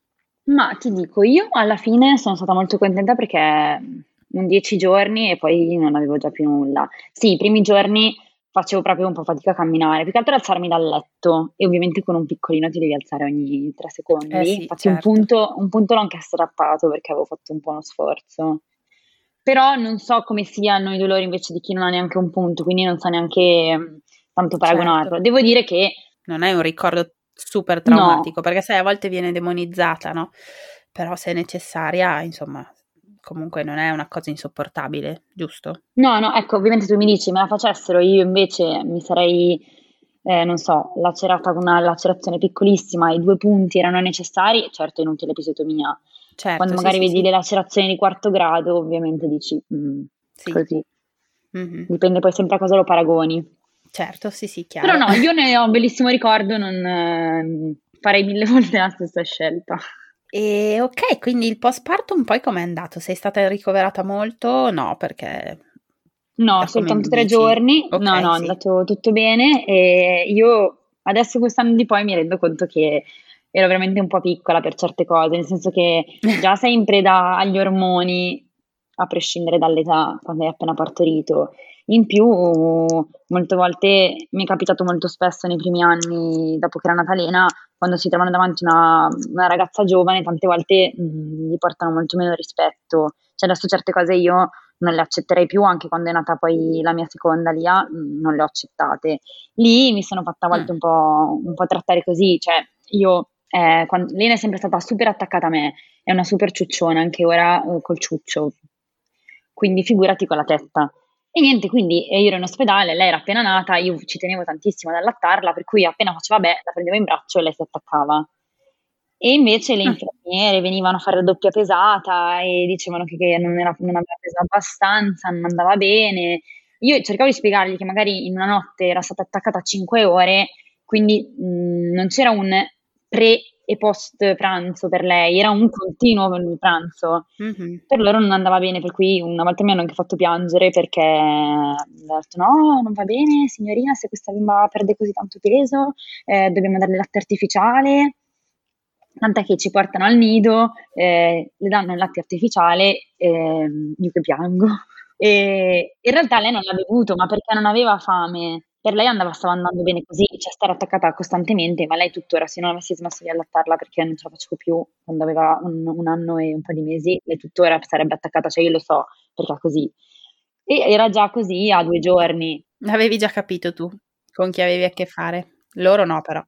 Ma ti dico, io alla fine sono stata molto contenta perché un dieci giorni e poi non avevo già più nulla. Sì, i primi giorni facevo proprio un po' fatica a camminare, più che altro alzarmi dal letto e ovviamente con un piccolino ti devi alzare ogni tre secondi. Eh sì, Infatti certo. un, punto, un punto l'ho anche strappato perché avevo fatto un po' uno sforzo però non so come siano i dolori invece di chi non ha neanche un punto, quindi non so neanche mm, tanto paragonarlo. Certo. Devo dire che... Non è un ricordo super traumatico, no. perché sai, a volte viene demonizzata, no? Però se è necessaria, insomma, comunque non è una cosa insopportabile, giusto? No, no, ecco, ovviamente tu mi dici, me la facessero, io invece mi sarei, eh, non so, lacerata con una lacerazione piccolissima, i due punti erano necessari, certo inutile episiotomia, Certo, Quando magari sì, vedi sì, le lacerazioni di quarto grado, ovviamente dici mm, così. Mm-hmm. Dipende poi sempre a cosa lo paragoni. Certo, sì, sì, chiaro. Però no, io ne ho un bellissimo ricordo, non eh, farei mille volte la stessa scelta. E ok, quindi il postpartum poi com'è andato? Sei stata ricoverata molto? No, perché... No, soltanto tre giorni. Okay, no, no, sì. è andato tutto bene e io adesso quest'anno di poi mi rendo conto che ero veramente un po' piccola per certe cose, nel senso che già sei in preda agli ormoni, a prescindere dall'età, quando hai appena partorito. In più, molte volte mi è capitato molto spesso nei primi anni, dopo che era nata Lena, quando si trovano davanti una, una ragazza giovane, tante volte mh, gli portano molto meno rispetto. Cioè adesso certe cose io non le accetterei più, anche quando è nata poi la mia seconda Lia, non le ho accettate. Lì mi sono fatta a volte un po', un po trattare così, cioè io eh, quando, lei è sempre stata super attaccata a me, è una super ciucciona, anche ora uh, col ciuccio, quindi figurati con la testa. E niente, quindi io ero in ospedale, lei era appena nata, io ci tenevo tantissimo ad allattarla, per cui appena faceva beh, la prendevo in braccio e lei si attaccava. E invece le ah. infermiere venivano a fare la doppia pesata e dicevano che, che non, era, non, aveva preso abbastanza, non andava bene. Io cercavo di spiegargli che magari in una notte era stata attaccata a 5 ore, quindi mh, non c'era un pre e post pranzo per lei, era un continuo pranzo. Mm-hmm. Per loro non andava bene, per cui una volta mi hanno anche fatto piangere perché mi hanno detto no, non va bene signorina, se questa bimba perde così tanto peso, eh, dobbiamo darle latte artificiale. Tant'è che ci portano al nido, eh, le danno il latte artificiale, eh, io che piango. E in realtà lei non l'ha bevuto, ma perché non aveva fame per lei andava, stava andando bene così, cioè stare attaccata costantemente, ma lei tuttora, se non avessi smesso di allattarla perché non ce la facevo più quando aveva un, un anno e un po' di mesi, lei tuttora sarebbe attaccata, cioè io lo so perché è così. E era già così a due giorni. L'avevi già capito tu con chi avevi a che fare? Loro no, però.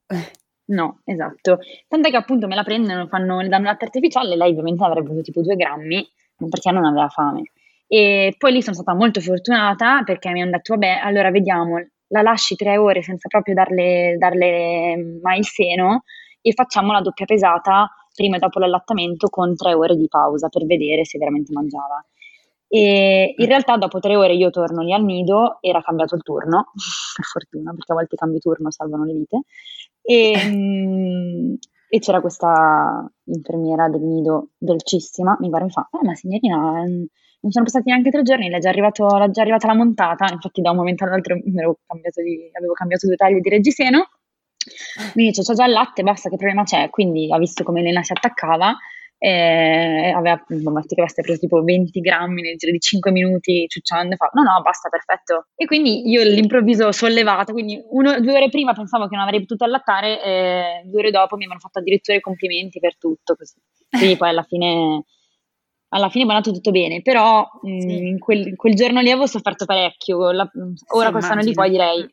No, esatto. Tant'è che appunto me la prendono, fanno, le danno latte artificiale, lei ovviamente avrebbe avuto tipo due grammi, perché non aveva fame. E poi lì sono stata molto fortunata perché mi hanno detto, vabbè, allora vediamo, la lasci tre ore senza proprio darle, darle mai il seno e facciamo la doppia pesata prima e dopo l'allattamento con tre ore di pausa per vedere se veramente mangiava. E in realtà dopo tre ore io torno lì al nido, era cambiato il turno, per fortuna, perché a volte cambi turno salvano le vite, e, mm, e c'era questa infermiera del nido dolcissima, mi guarda e mi fa, ah ma signorina, non sono passati neanche tre giorni, è già, arrivato, è già arrivata la montata, infatti da un momento all'altro cambiato di, avevo cambiato due taglie di reggiseno, mi dice c'è già il latte, basta, che problema c'è? Quindi ha visto come Elena si attaccava, e aveva, metti che avesse preso tipo 20 grammi nel giro di 5 minuti ciucciando e fa no no basta perfetto. E quindi io all'improvviso sollevata quindi uno, due ore prima pensavo che non avrei potuto allattare e due ore dopo mi avevano fatto addirittura i complimenti per tutto così. Quindi poi alla fine alla fine è andato tutto bene, però sì. mh, mm, quel, quel, giorno lì avevo sofferto parecchio. La, ora sì, quest'anno di poi direi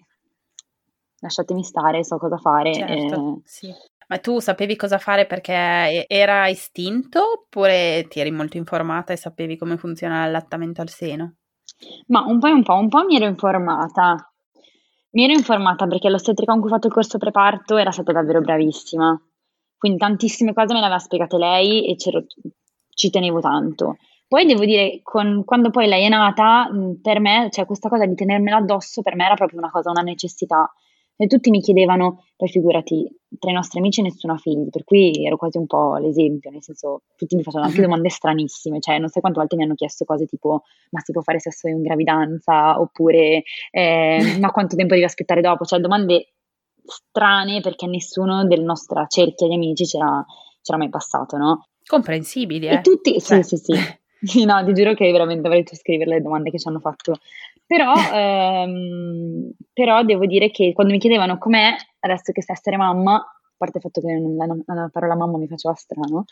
lasciatemi stare, so cosa fare. Certo, e... sì. Ma tu sapevi cosa fare perché era istinto oppure ti eri molto informata e sapevi come funziona l'allattamento al seno? Ma un po' e un po', un po' mi ero informata. Mi ero informata perché l'ostetrica con cui ho fatto il corso preparto era stata davvero bravissima. Quindi tantissime cose me le aveva spiegate lei e c'ero ci tenevo tanto. Poi devo dire, con, quando poi lei è nata, per me, cioè questa cosa di tenermela addosso, per me era proprio una cosa, una necessità. E tutti mi chiedevano, poi figurati, tra i nostri amici nessuno ha figli, per cui ero quasi un po' l'esempio, nel senso, tutti mi facevano anche domande stranissime, cioè non so quante volte mi hanno chiesto cose tipo, ma si può fare sesso in gravidanza, oppure, eh, ma quanto tempo devi aspettare dopo, cioè domande strane perché nessuno del nostro cerchio di amici c'era, c'era mai passato, no? Comprensibili, eh? E tutti, cioè. sì, sì, sì. No, ti giuro che veramente avrei dovuto scrivere le domande che ci hanno fatto. Però, ehm, però devo dire che quando mi chiedevano com'è, adesso che sai essere mamma, a parte il fatto che la, la parola mamma mi faceva strano,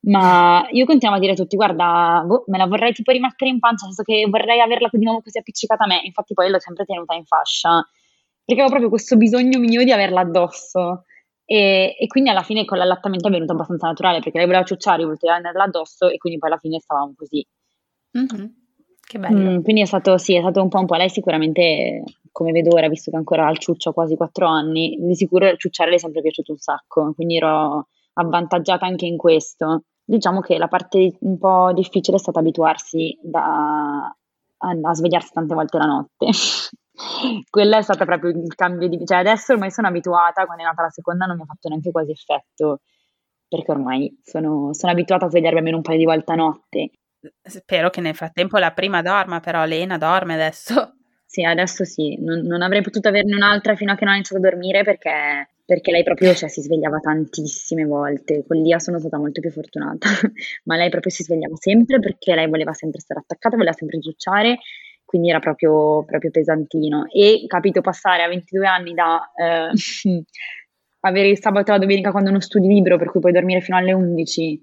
ma io continuavo a dire a tutti, guarda, boh, me la vorrei tipo rimettere in pancia, nel senso che vorrei averla di nuovo così appiccicata a me, infatti poi l'ho sempre tenuta in fascia, perché avevo proprio questo bisogno mio di averla addosso. E, e, quindi alla fine con l'allattamento è venuto abbastanza naturale perché lei voleva ciucciare, io volevo tenerla addosso e quindi poi alla fine stavamo così. Mm-hmm. Che bello. Mm, quindi è stato, sì, è stato un po' un po'. Lei sicuramente, come vedo ora, visto che ancora ha il ciuccio quasi quattro anni, di sicuro ciucciare le è sempre piaciuto un sacco, quindi ero avvantaggiata anche in questo. Diciamo che la parte un po' difficile è stata abituarsi da, a, a svegliarsi tante volte la notte. Quella è stata proprio il cambio di... Cioè adesso ormai sono abituata, quando è nata la seconda non mi ha fatto neanche quasi effetto, perché ormai sono, sono abituata a svegliarmi almeno un paio di volte a notte. Spero che nel frattempo la prima dorma, però Lena dorme adesso. Sì, adesso sì, non, non avrei potuto averne un'altra fino a che non ha iniziato a dormire perché, perché lei proprio cioè, si svegliava tantissime volte. Con Lia sono stata molto più fortunata, ma lei proprio si svegliava sempre perché lei voleva sempre stare attaccata, voleva sempre giucciare quindi era proprio, proprio pesantino. E capito, passare a 22 anni da eh, avere il sabato e la domenica quando non studi libero, per cui puoi dormire fino alle 11,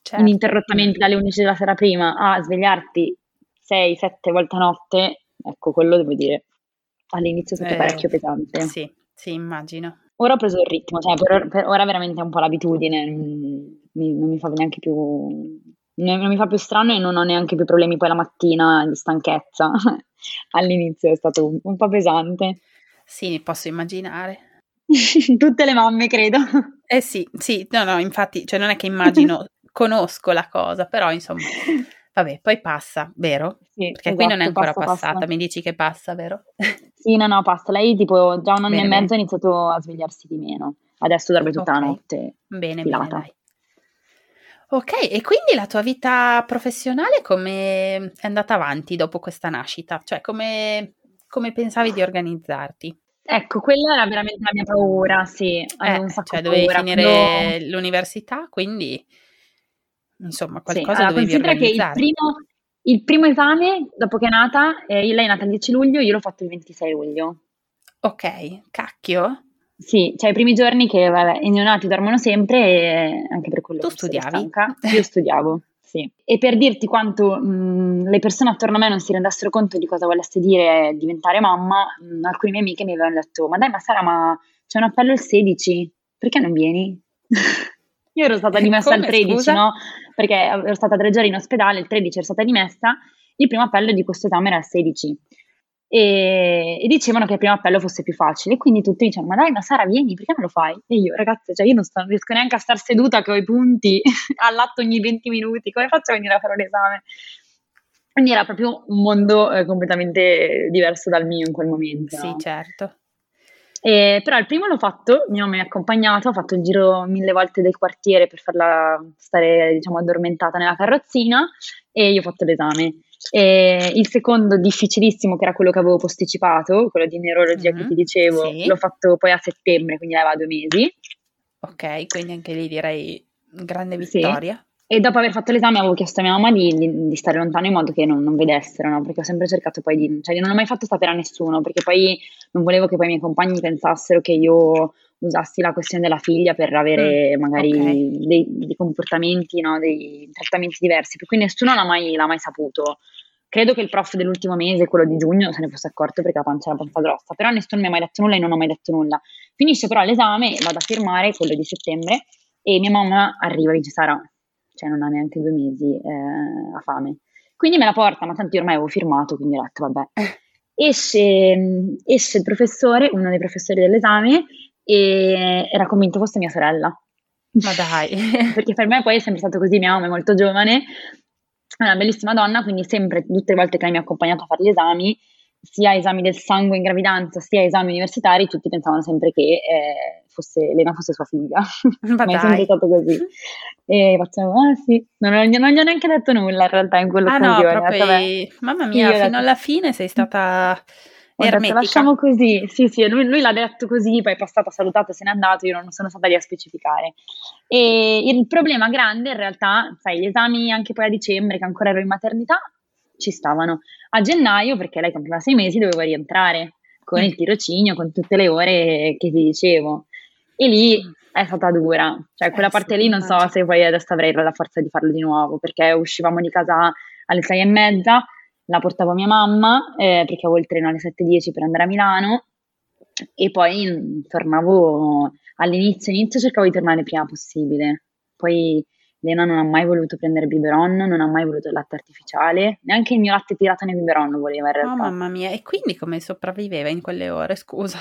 certo. ininterrottamente dalle 11 della sera prima, a svegliarti 6-7 volte a notte, ecco, quello devo dire, all'inizio è stato eh, parecchio pesante. Sì, sì, immagino. Ora ho preso il ritmo, cioè per, per ora veramente è un po' l'abitudine, mi, non mi fa neanche più non mi fa più strano e non ho neanche più problemi poi la mattina di stanchezza. All'inizio è stato un, un po' pesante. Sì, posso immaginare. Tutte le mamme, credo. Eh sì, sì, no, no, infatti, cioè non è che immagino, conosco la cosa, però insomma, vabbè, poi passa, vero? Sì, Perché esatto, qui non è ancora passa, passata, passa. mi dici che passa, vero? Sì, no, no, passa. Lei tipo già un anno bene, e mezzo ha iniziato a svegliarsi di meno adesso dorme tutta okay. la notte. Bene, filata. bene. Dai. Ok, e quindi la tua vita professionale come è andata avanti dopo questa nascita? Cioè, come, come pensavi di organizzarti? Ecco, quella era veramente la mia paura, sì, eh, un sacco cioè dovevi paura. finire quando... l'università, quindi insomma qualcosa sì, allora, dovevi organizzare. che il primo, il primo esame, dopo che è nata, eh, lei è nata il 10 luglio, io l'ho fatto il 26 luglio. Ok, cacchio. Sì, cioè i primi giorni che, vabbè, i neonati dormono sempre e anche per quello tu studiavi? Io studiavo, sì. E per dirti quanto mh, le persone attorno a me non si rendessero conto di cosa volesse dire diventare mamma, mh, alcune mie amiche mi avevano detto, ma dai, ma Sara, ma c'è un appello il 16, perché non vieni? Io ero stata dimessa Come, il 13, scusa? no? Perché ero stata tre giorni in ospedale, il 13 ero stata dimessa, il primo appello di questo esame era il 16 e, e, dicevano che il primo appello fosse più facile. Quindi tutti dicevano: Ma dai, ma Sara, vieni, perché non lo fai? E io, ragazzi, cioè io non, sto, non riesco neanche a star seduta che ho i punti all'atto ogni 20 minuti. Come faccio a venire a fare un esame? Quindi era proprio un mondo eh, completamente diverso dal mio in quel momento. Sì, no? certo. E, però il primo l'ho fatto, mio nonno mi ha accompagnato, ho fatto il giro mille volte del quartiere per farla stare, diciamo, addormentata nella carrozzina e io ho fatto l'esame. E il secondo difficilissimo, che era quello che avevo posticipato, quello di neurologia mm-hmm, che ti dicevo, sì. l'ho fatto poi a settembre, quindi aveva due mesi. Ok, quindi anche lì direi grande vittoria. Sì. E dopo aver fatto l'esame avevo chiesto a mia mamma di, di, di stare lontano in modo che non, non vedessero, no? perché ho sempre cercato poi di... cioè non ho mai fatto sapere a nessuno, perché poi non volevo che poi i miei compagni pensassero che io usassi la questione della figlia per avere mm, magari okay. dei, dei, comportamenti, no? dei trattamenti diversi, per cui nessuno l'ha mai, l'ha mai saputo. Credo che il prof dell'ultimo mese, quello di giugno, se ne fosse accorto perché la pancia era abbastanza grossa, però nessuno mi ha mai detto nulla e non ho mai detto nulla. Finisce però l'esame, vado a firmare, quello di settembre, e mia mamma arriva e dice Sara, cioè non ha neanche due mesi, eh, ha fame. Quindi me la porta, ma tanto io ormai avevo firmato, quindi ho detto vabbè. Esce, esce il professore, uno dei professori dell'esame, e era convinto fosse mia sorella. Ma dai. Perché per me poi è sempre stato così, mia mamma è molto giovane, è una bellissima donna, quindi sempre, tutte le volte che lei mi ha accompagnato a fare gli esami, sia esami del sangue in gravidanza, sia esami universitari, tutti pensavano sempre che eh, fosse, Lena fosse sua figlia. Ma, Ma è sempre stato così. E facciamo, ah sì, non, non, non, gli ho neanche detto nulla in realtà in quello Ah no, proprio, detto, mamma mia, fino alla fine sei stata ermetica. Lasciamo così, sì sì, lui, lui, l'ha detto così, poi è passato, ha salutato, se n'è andato, io non sono stata lì a specificare. E il problema grande in realtà, sai, gli esami anche poi a dicembre, che ancora ero in maternità, ci stavano. A gennaio, perché lei compiva sei mesi, dovevo rientrare con il tirocinio, con tutte le ore che ti dicevo. E lì è stata dura, cioè quella eh, parte lì non so se poi adesso avrei la forza di farlo di nuovo, perché uscivamo di casa alle sei e mezza, la portavo mia mamma, eh, perché avevo il treno alle 7.10 per andare a Milano, e poi tornavo all'inizio, inizio cercavo di tornare il prima possibile, poi Lena non ha mai voluto prendere biberon, non ha mai voluto il latte artificiale, neanche il mio latte tirato nel biberon voleva in realtà. Oh mamma mia, e quindi come sopravviveva in quelle ore, scusa?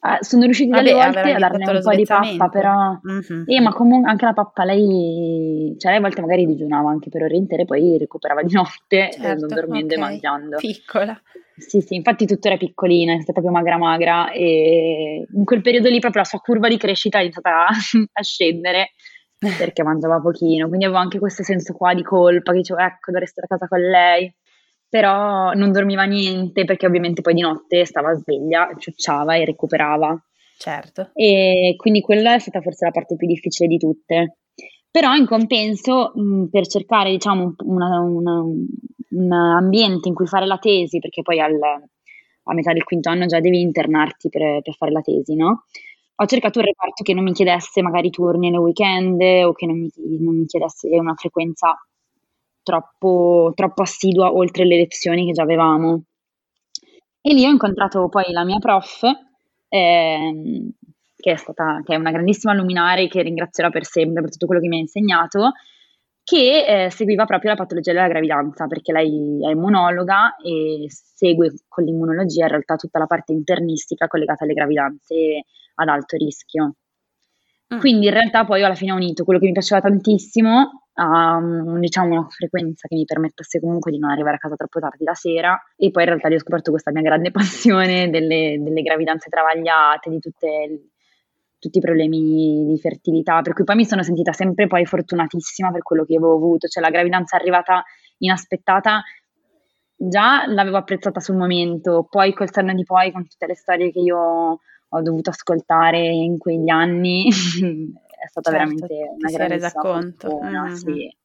Eh, sono riusciti Vabbè, delle volte a darne un po' di pappa, però... Mm-hmm. Eh, ma comunque anche la pappa, lei... Cioè, lei a volte magari digiunava anche per ore intere, poi recuperava di notte, certo, non dormendo okay. e mangiando. Piccola. Sì, sì, infatti tuttora è piccolina, è stata proprio magra magra e in quel periodo lì proprio la sua curva di crescita è iniziata a, a scendere perché mangiava pochino, quindi avevo anche questo senso qua di colpa, che dicevo ecco dovrei stare a casa con lei, però non dormiva niente perché ovviamente poi di notte stava sveglia, ciucciava e recuperava. Certo. E quindi quella è stata forse la parte più difficile di tutte. Però in compenso, mh, per cercare diciamo una, una, un ambiente in cui fare la tesi, perché poi al, a metà del quinto anno già devi internarti per, per fare la tesi, no? ho cercato un reparto che non mi chiedesse magari turni nei weekend o che non mi, non mi chiedesse una frequenza troppo, troppo, assidua oltre le lezioni che già avevamo. E lì ho incontrato poi la mia prof, ehm, che, è stata, che è una grandissima luminare che ringrazierò per sempre per tutto quello che mi ha insegnato, che eh, seguiva proprio la patologia della gravidanza, perché lei è immunologa e segue con l'immunologia in realtà tutta la parte internistica collegata alle gravidanze ad alto rischio. Mm. Quindi in realtà poi alla fine ho unito quello che mi piaceva tantissimo a um, diciamo una frequenza che mi permettesse comunque di non arrivare a casa troppo tardi la sera. E poi in realtà ho scoperto questa mia grande passione delle, delle gravidanze travagliate, di tutte tutti i problemi di fertilità, per cui poi mi sono sentita sempre poi fortunatissima per quello che avevo avuto, cioè la gravidanza arrivata inaspettata, già l'avevo apprezzata sul momento, poi col senno di poi con tutte le storie che io ho dovuto ascoltare in quegli anni è stata certo, veramente una grande conto. Mm-hmm. Sì.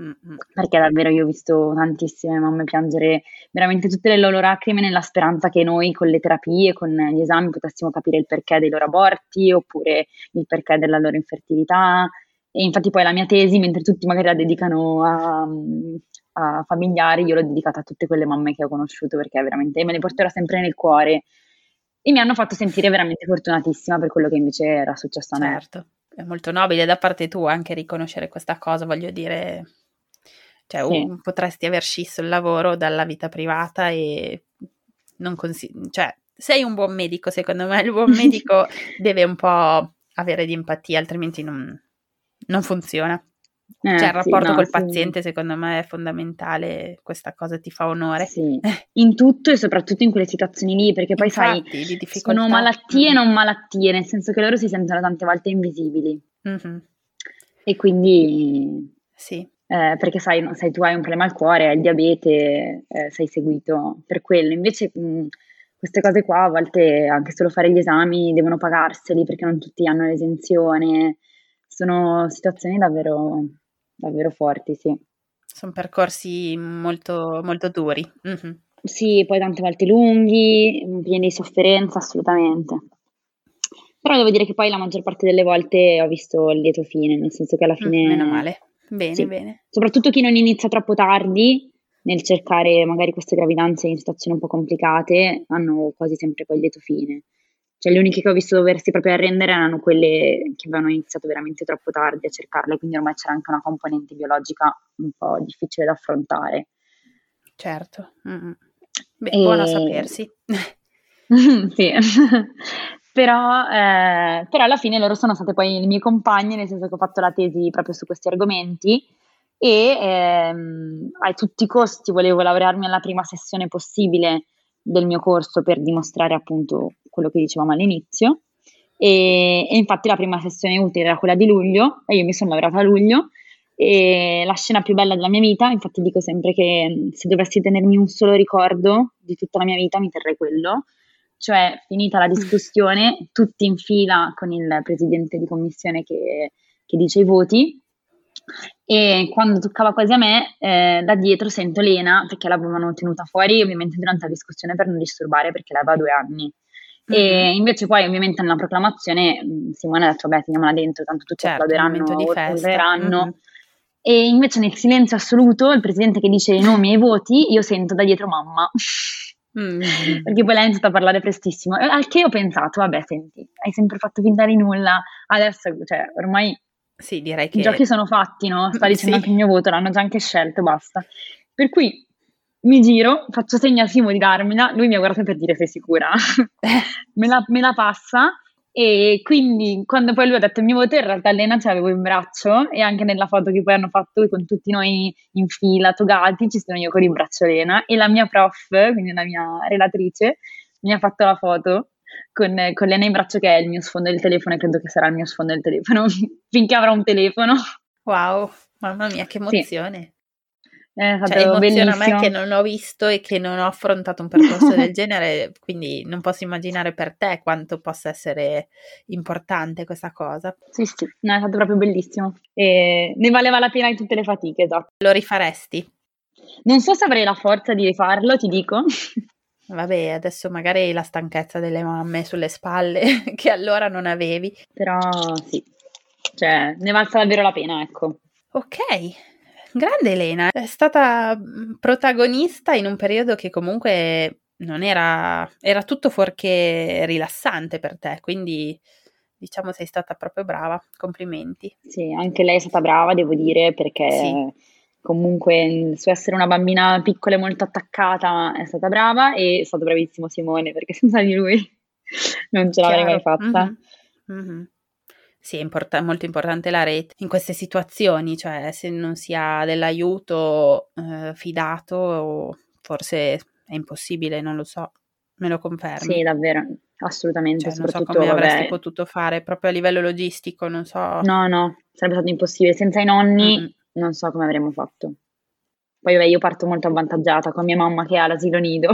Mm-hmm. Perché davvero io ho visto tantissime mamme piangere veramente tutte le loro lacrime nella speranza che noi con le terapie, con gli esami potessimo capire il perché dei loro aborti oppure il perché della loro infertilità. E infatti poi la mia tesi, mentre tutti magari la dedicano a, a familiari, io l'ho dedicata a tutte quelle mamme che ho conosciuto perché veramente me le porterò sempre nel cuore e mi hanno fatto sentire veramente fortunatissima per quello che invece era successo a me. Certo, è molto nobile da parte tua anche riconoscere questa cosa, voglio dire, cioè sì. un, potresti aver scisso il lavoro dalla vita privata e non consigli, cioè sei un buon medico, secondo me il buon medico deve un po' avere di empatia, altrimenti non, non funziona. Eh, cioè, il rapporto sì, no, col paziente, sì. secondo me, è fondamentale. Questa cosa ti fa onore. Sì, in tutto e soprattutto in quelle situazioni lì, perché poi Infatti, sai, sono malattie e non malattie, nel senso che loro si sentono tante volte invisibili. Mm-hmm. E quindi. Sì. Eh, perché sai, no, sai, tu hai un problema al cuore, hai il diabete, eh, sei seguito per quello. Invece. Mh, queste cose qua a volte anche solo fare gli esami devono pagarseli perché non tutti hanno l'esenzione sono situazioni davvero, davvero forti, sì. Sono percorsi molto, molto duri. Mm-hmm. Sì, poi tante volte lunghi, pieni di sofferenza, assolutamente. Però devo dire che poi la maggior parte delle volte ho visto il lieto fine, nel senso che alla fine... Mm, meno male. Bene, sì. bene. Soprattutto chi non inizia troppo tardi nel cercare magari queste gravidanze in situazioni un po' complicate, hanno quasi sempre poi il lieto fine. Cioè, le uniche che ho visto doversi proprio arrendere erano quelle che avevano iniziato veramente troppo tardi a cercarle, quindi ormai c'era anche una componente biologica un po' difficile da affrontare. Certo, mm-hmm. Beh, e... buono sapersi. sì, però, eh, però alla fine loro sono state poi le mie compagne, nel senso che ho fatto la tesi proprio su questi argomenti e ehm, a tutti i costi volevo laurearmi alla prima sessione possibile del mio corso per dimostrare appunto quello che dicevamo all'inizio. E, e, infatti la prima sessione utile era quella di luglio e io mi sono laureata a luglio e la scena più bella della mia vita, infatti dico sempre che se dovessi tenermi un solo ricordo di tutta la mia vita mi terrei quello, cioè finita la discussione, tutti in fila con il presidente di commissione che, che dice i voti e quando toccava quasi a me, eh, da dietro sento Lena, perché l'avevano tenuta fuori ovviamente durante la discussione per non disturbare perché lei aveva due anni. E invece poi ovviamente nella proclamazione Simone ha detto, beh, teniamola dentro, tanto tutti certo, applauderanno. Mm-hmm. E invece nel silenzio assoluto, il presidente che dice i nomi e i voti, io sento da dietro mamma. Mm-hmm. Perché poi lei ha iniziato a parlare prestissimo. Al che ho pensato, vabbè, senti, hai sempre fatto finta di nulla, adesso, cioè, ormai sì, direi che... I giochi sono fatti, no? Sta dicendo sì. anche il mio voto, l'hanno già anche scelto, basta. Per cui mi giro, faccio segno a Simo di darmela, lui mi ha guardato per dire sei sicura, me, la, me, la, passa e quindi quando poi lui ha detto il mio voto in realtà Lena ce l'avevo in braccio e anche nella foto che poi hanno fatto con tutti noi in fila, togati, ci sono io con il braccio Lena e la mia prof, quindi la mia relatrice, mi ha fatto la foto con, con Lena in braccio che è il mio sfondo del telefono e credo che sarà il mio sfondo del telefono finché avrò un telefono. Wow, mamma mia, che emozione! Sì. È stato cioè, emoziona bellissimo. me che non ho visto e che non ho affrontato un percorso del genere, quindi non posso immaginare per te quanto possa essere importante questa cosa. Sì, sì, no, è stato proprio bellissimo e ne valeva la pena di tutte le fatiche, esatto. Lo rifaresti? Non so se avrei la forza di rifarlo, ti dico. Vabbè, adesso magari la stanchezza delle mamme sulle spalle che allora non avevi. Però sì, cioè ne valsa davvero la pena, ecco. Ok, grande Elena, è stata mm, protagonista in un periodo che comunque non era, era tutto fuorché rilassante per te, quindi diciamo sei stata proprio brava, complimenti. Sì, anche lei è stata brava, devo dire, perché... Sì comunque su essere una bambina piccola e molto attaccata è stata brava e è stato bravissimo Simone perché senza di lui non ce l'avrei mai fatta. Mm-hmm. Mm-hmm. Sì, è import- molto importante la rete in queste situazioni, cioè se non si ha dell'aiuto eh, fidato forse è impossibile, non lo so. Me lo confermi? Sì, davvero, assolutamente. Cioè, non so come vabbè. avresti potuto fare proprio a livello logistico, non so. No, no, sarebbe stato impossibile. Senza i nonni mm-hmm. Non so come avremmo fatto. Poi vabbè, io parto molto avvantaggiata con mia mamma che ha l'asilo nido.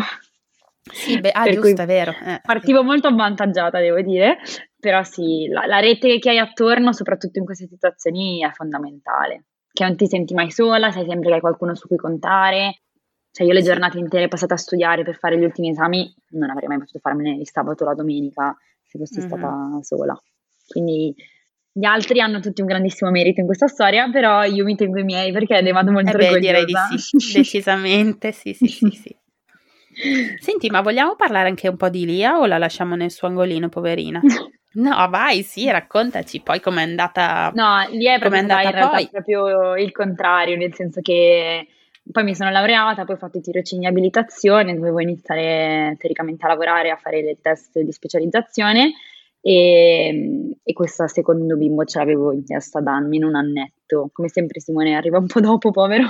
Sì, beh, ah, giusto, è vero. Eh. Partivo molto avvantaggiata, devo dire, però sì, la, la, rete che hai attorno, soprattutto in queste situazioni, è fondamentale. Che non ti senti mai sola, sai sempre che hai qualcuno su cui contare. Cioè, io le giornate intere passate a studiare per fare gli ultimi esami, non avrei mai potuto farmene il sabato o la domenica se fossi mm-hmm. stata sola. Quindi gli altri hanno tutti un grandissimo merito in questa storia, però io mi tengo i miei perché ne vado molto eh beh, direi di sì, decisamente, sì, sì, sì, sì. Senti, ma vogliamo parlare anche un po' di Lia o la lasciamo nel suo angolino, poverina? No, vai, sì, raccontaci poi com'è andata. No, Lia è proprio andata in realtà poi. proprio il contrario, nel senso che poi mi sono laureata, poi ho fatto i tirocini di abilitazione, dovevo iniziare teoricamente a lavorare, a fare il test di specializzazione e, e questo secondo bimbo ce l'avevo in testa da almeno un annetto. Come sempre Simone arriva un po' dopo, povero.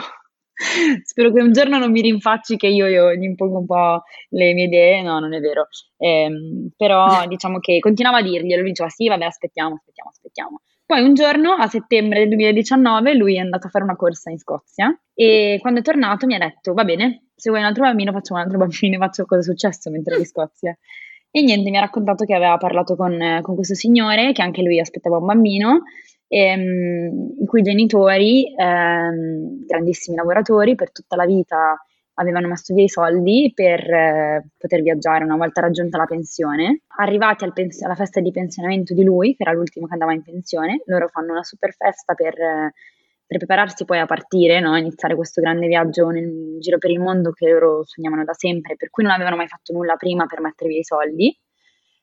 Spero che un giorno non mi rinfacci che io, io gli impongo un po' le mie idee, no, non è vero. Eh, però diciamo che continuava a dirglielo, lui diceva sì, vabbè, aspettiamo, aspettiamo, aspettiamo. Poi un giorno, a settembre del 2019, lui è andato a fare una corsa in Scozia e quando è tornato mi ha detto, va bene, se vuoi un altro bambino facciamo un altro bambino, faccio cosa è successo mentre ero in Scozia. E niente, mi ha raccontato che aveva parlato con, con questo signore, che anche lui aspettava un bambino, ehm, i cui genitori, ehm, grandissimi lavoratori, per tutta la vita avevano messo via i soldi per eh, poter viaggiare una volta raggiunta la pensione. Arrivati al pens- alla festa di pensionamento di lui, che era l'ultimo che andava in pensione, loro fanno una super festa per... Eh, per prepararsi poi a partire, no? iniziare questo grande viaggio nel giro per il mondo che loro sognavano da sempre, per cui non avevano mai fatto nulla prima per mettere via i soldi.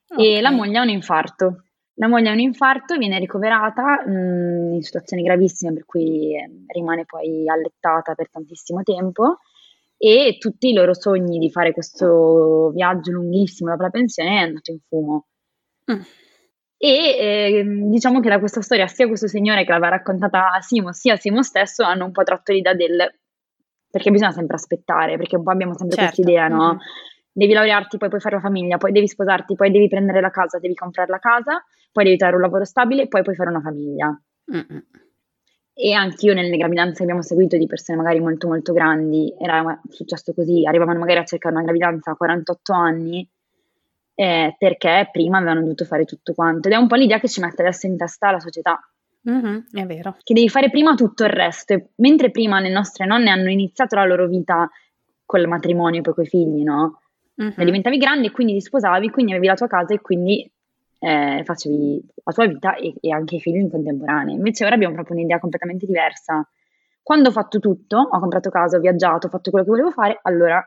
Okay. E la moglie ha un infarto. La moglie ha un infarto, viene ricoverata mh, mm, in situazioni gravissime, per cui eh, rimane poi allettata per tantissimo tempo e tutti i loro sogni di fare questo viaggio lunghissimo dopo la pensione è andato in fumo. Mm. E eh, diciamo che da questa storia sia questo signore che l'aveva raccontata a Simo sia Simo stesso hanno un po' tratto l'idea del perché bisogna sempre aspettare, perché un po' abbiamo sempre certo. questa idea, no? Mm-hmm. Devi laurearti, poi puoi fare la famiglia, poi devi sposarti, poi devi prendere la casa, devi comprare la casa, poi devi trovare un lavoro stabile, poi puoi fare una famiglia. Mm-hmm. E anch'io nelle gravidanze che abbiamo seguito di persone magari molto molto grandi, era successo così, arrivavano magari a cercare una gravidanza a 48 anni eh, perché prima avevano dovuto fare tutto quanto. Ed è un po' l'idea che ci mette adesso in testa la società. Mm-hmm, è vero. Che devi fare prima tutto il resto. E mentre prima le nostre nonne hanno iniziato la loro vita col matrimonio e poi con i figli, no? Mm-hmm. diventavi grande e quindi ti sposavi, quindi avevi la tua casa e quindi eh, facevi la tua vita e, e, anche i figli in contemporanea. Invece ora abbiamo proprio un'idea completamente diversa. Quando ho fatto tutto, ho comprato casa, ho viaggiato, ho fatto quello che volevo fare, allora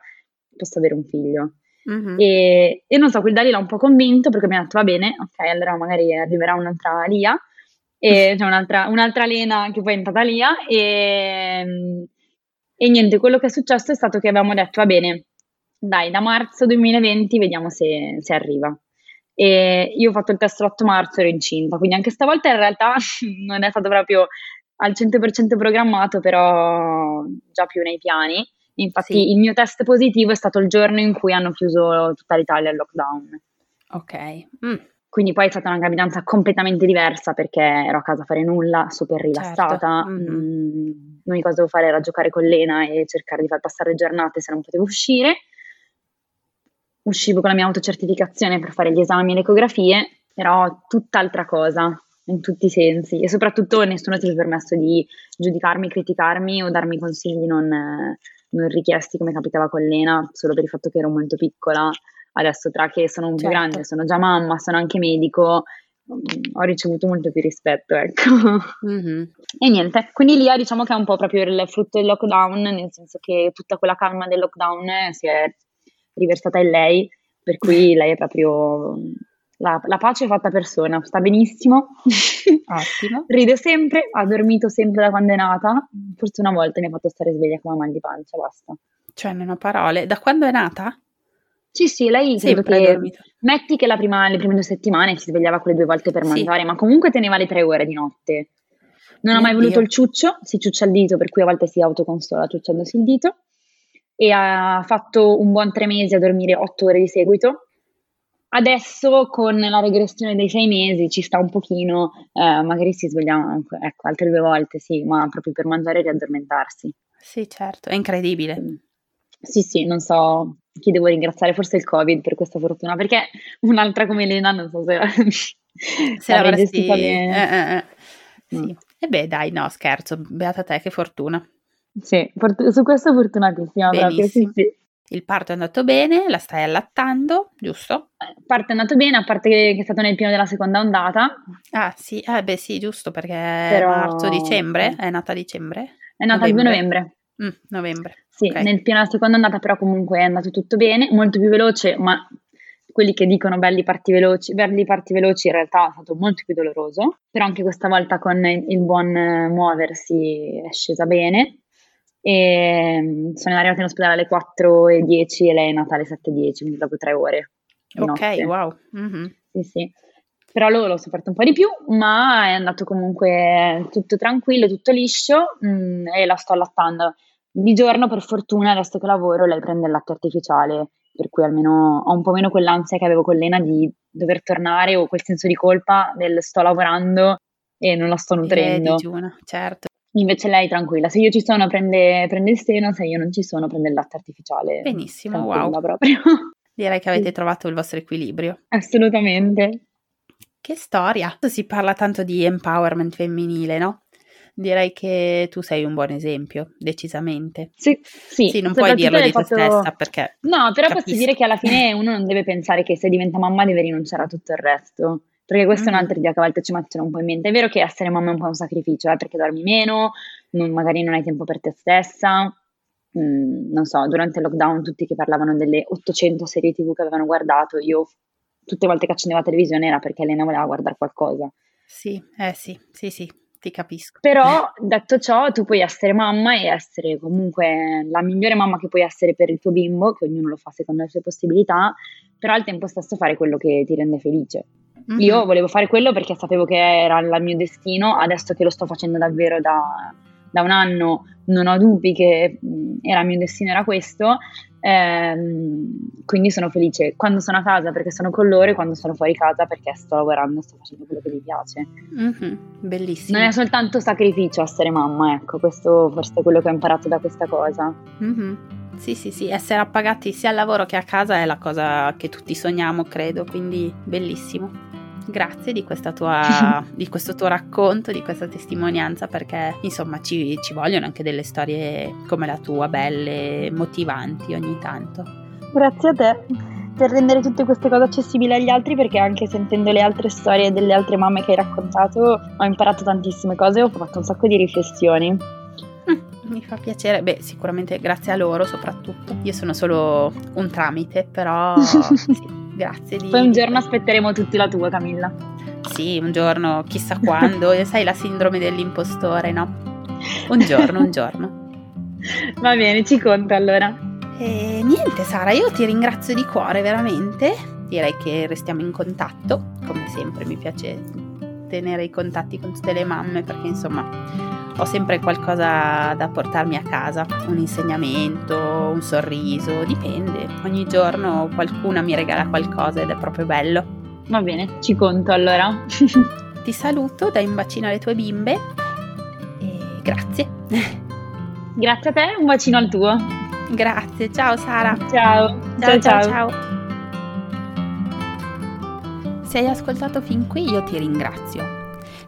posso avere un figlio. Mm-hmm. E, e, non so, quel Dali l'ha un po' convinto perché mi ha detto va bene, ok, allora magari arriverà un'altra Lia, e c'è cioè un'altra, un'altra Lena che poi è entrata Lia e, e niente, quello che è successo è stato che abbiamo detto va bene, dai, da marzo 2020 vediamo se, se arriva. E io ho fatto il test l'8 marzo, ero incinta, quindi anche stavolta in realtà non è stato proprio al 100% programmato, però già più nei piani. Infatti sì. il mio test positivo è stato il giorno in cui hanno chiuso tutta l'Italia al lockdown. Ok. Mm. Quindi poi è stata una gravidanza completamente diversa perché ero a casa a fare nulla, super rilassata. Certo. Mm-hmm. Mm, l'unica cosa che dovevo fare era giocare con Lena e cercare di far passare le giornate se non potevo uscire. Uscivo con la mia autocertificazione per fare gli esami e le ecografie, però tutt'altra cosa in tutti i sensi e soprattutto nessuno ti ha permesso di giudicarmi, criticarmi o darmi consigli non, non richiesti come capitava con Lena, solo per il fatto che ero molto piccola. Adesso tra che sono un certo. più grande, sono già mamma, sono anche medico, ho ricevuto molto più rispetto, ecco. Mm-hmm. E niente, quindi lì diciamo che è un po' proprio il frutto del lockdown, nel senso che tutta quella calma del lockdown si è riversata in lei, per cui lei è proprio la, la, pace è fatta persona, sta benissimo. Ottimo. Ride sempre, ha dormito sempre da quando è nata. Forse una volta mi ha fatto stare sveglia con la mal di pancia, basta. Cioè, non ho parole. Da quando è nata? Sì, sì, lei credo che metti che prima, le prime due settimane si svegliava quelle due volte per mangiare, sì. ma comunque teneva le tre ore di notte. Non Mio ha mai voluto Dio. il ciuccio, si ciuccia il dito, per cui a volte si autoconsola ciucciandosi il dito. e ha fatto un buon tre mesi a dormire otto ore di seguito. Adesso con la regressione dei sei mesi ci sta un pochino, eh, magari si sveglia ecco, altre due volte, sì, ma proprio per mangiare e riaddormentarsi. Sì, certo, è incredibile. Mm. Sì, sì, non so chi devo ringraziare, forse il Covid per questa fortuna, perché un'altra come Elena non so se, se l'avresti bene. Eh, eh, eh. Sì. Mm. E beh, dai, no, scherzo, beata te, che fortuna. Sì, fort- su questo fortunatissima proprio, sì, sì. Il parto è andato bene, la stai allattando, giusto? Il parto è andato bene, a parte che è stato nel pieno della seconda ondata. Ah sì, eh beh sì, giusto, perché Però... marzo-dicembre, è nata a dicembre? È nata il 2 novembre. Mm, novembre. Sì, okay. nel pieno della seconda ondata però comunque è andato tutto bene, molto più veloce, ma quelli che dicono belli parti veloci, belli parti veloci in realtà è stato molto più doloroso, però anche questa volta con il buon muoversi è scesa bene e mm, sono arrivata in ospedale alle 4.10 e lei è nata alle 7.10, quindi dopo tre ore. Ok, notte. wow. Mm-hmm. Sì, sì. Però loro l'ho sofferto un po' di più, ma è andato comunque tutto tranquillo, tutto liscio mh, mm, e la sto allattando. Di giorno, per fortuna, adesso che lavoro, lei prende il latte artificiale, per cui almeno ho un po' meno quell'ansia che avevo con Lena di dover tornare o quel senso di colpa del sto lavorando e non la sto nutrendo. Eh, digiuna, certo. Invece lei tranquilla, se io ci sono prende, prende, il seno, se io non ci sono prende il latte artificiale. Benissimo, wow. Proprio. Direi che avete trovato il vostro equilibrio. Assolutamente. Che storia! Si parla tanto di empowerment femminile, no? Direi che tu sei un buon esempio, decisamente. Sì, sì. sì non puoi dirlo di fatto... te stessa perché... No, però capisco. posso dire che alla fine uno non deve pensare che se diventa mamma deve rinunciare a tutto il resto perché questa è un'altra idea che a volte ci mettono un po' in mente. È vero che essere mamma è un po' un sacrificio, eh, perché dormi meno, non, magari non hai tempo per te stessa. Mm, non so, durante il lockdown tutti che parlavano delle 800 serie tv che avevano guardato, io tutte le volte che accendevo la televisione era perché Elena voleva guardare qualcosa. Sì, eh sì, sì, sì, ti capisco. Però, detto ciò, tu puoi essere mamma e essere comunque la migliore mamma che puoi essere per il tuo bimbo, che ognuno lo fa secondo le sue possibilità, però al tempo stesso fare quello che ti rende felice. Mm-hmm. Io volevo fare quello perché sapevo che era il mio destino, adesso che lo sto facendo davvero da, da un anno non ho dubbi che era il mio destino, era questo, ehm, quindi sono felice quando sono a casa perché sono con loro e quando sono fuori casa perché sto lavorando, sto facendo quello che mi piace. Mm-hmm. Bellissimo. Non è soltanto sacrificio essere mamma, ecco, questo forse è quello che ho imparato da questa cosa. Mm-hmm. Sì, sì, sì, essere appagati sia al lavoro che a casa è la cosa che tutti sogniamo, credo, quindi bellissimo. Grazie di, tua, di, questo tuo racconto, di questa testimonianza, perché insomma ci, ci vogliono anche delle storie come la tua, belle, motivanti ogni tanto. Grazie a te per rendere tutte queste cose accessibili agli altri perché anche sentendo le altre storie delle altre mamme che hai raccontato ho imparato tantissime cose e ho fatto un sacco di riflessioni. Mm, mi fa piacere, beh sicuramente grazie a loro soprattutto. Io sono solo un tramite, però sì, Grazie. Di... Poi un giorno aspetteremo tutti la tua, Camilla. Sì, un giorno, chissà quando. Sai la sindrome dell'impostore, no? Un giorno, un giorno. Va bene, ci conta allora. E niente, Sara, io ti ringrazio di cuore, veramente. Direi che restiamo in contatto. Come sempre, mi piace tenere i contatti con tutte le mamme perché insomma ho sempre qualcosa da portarmi a casa, un insegnamento, un sorriso, dipende. Ogni giorno qualcuna mi regala qualcosa ed è proprio bello. Va bene, ci conto allora. Ti saluto, dai un bacino alle tue bimbe e grazie. Grazie a te, un bacino al tuo. Grazie, ciao Sara. Ciao, ciao, ciao. ciao. ciao. Se hai ascoltato fin qui io ti ringrazio.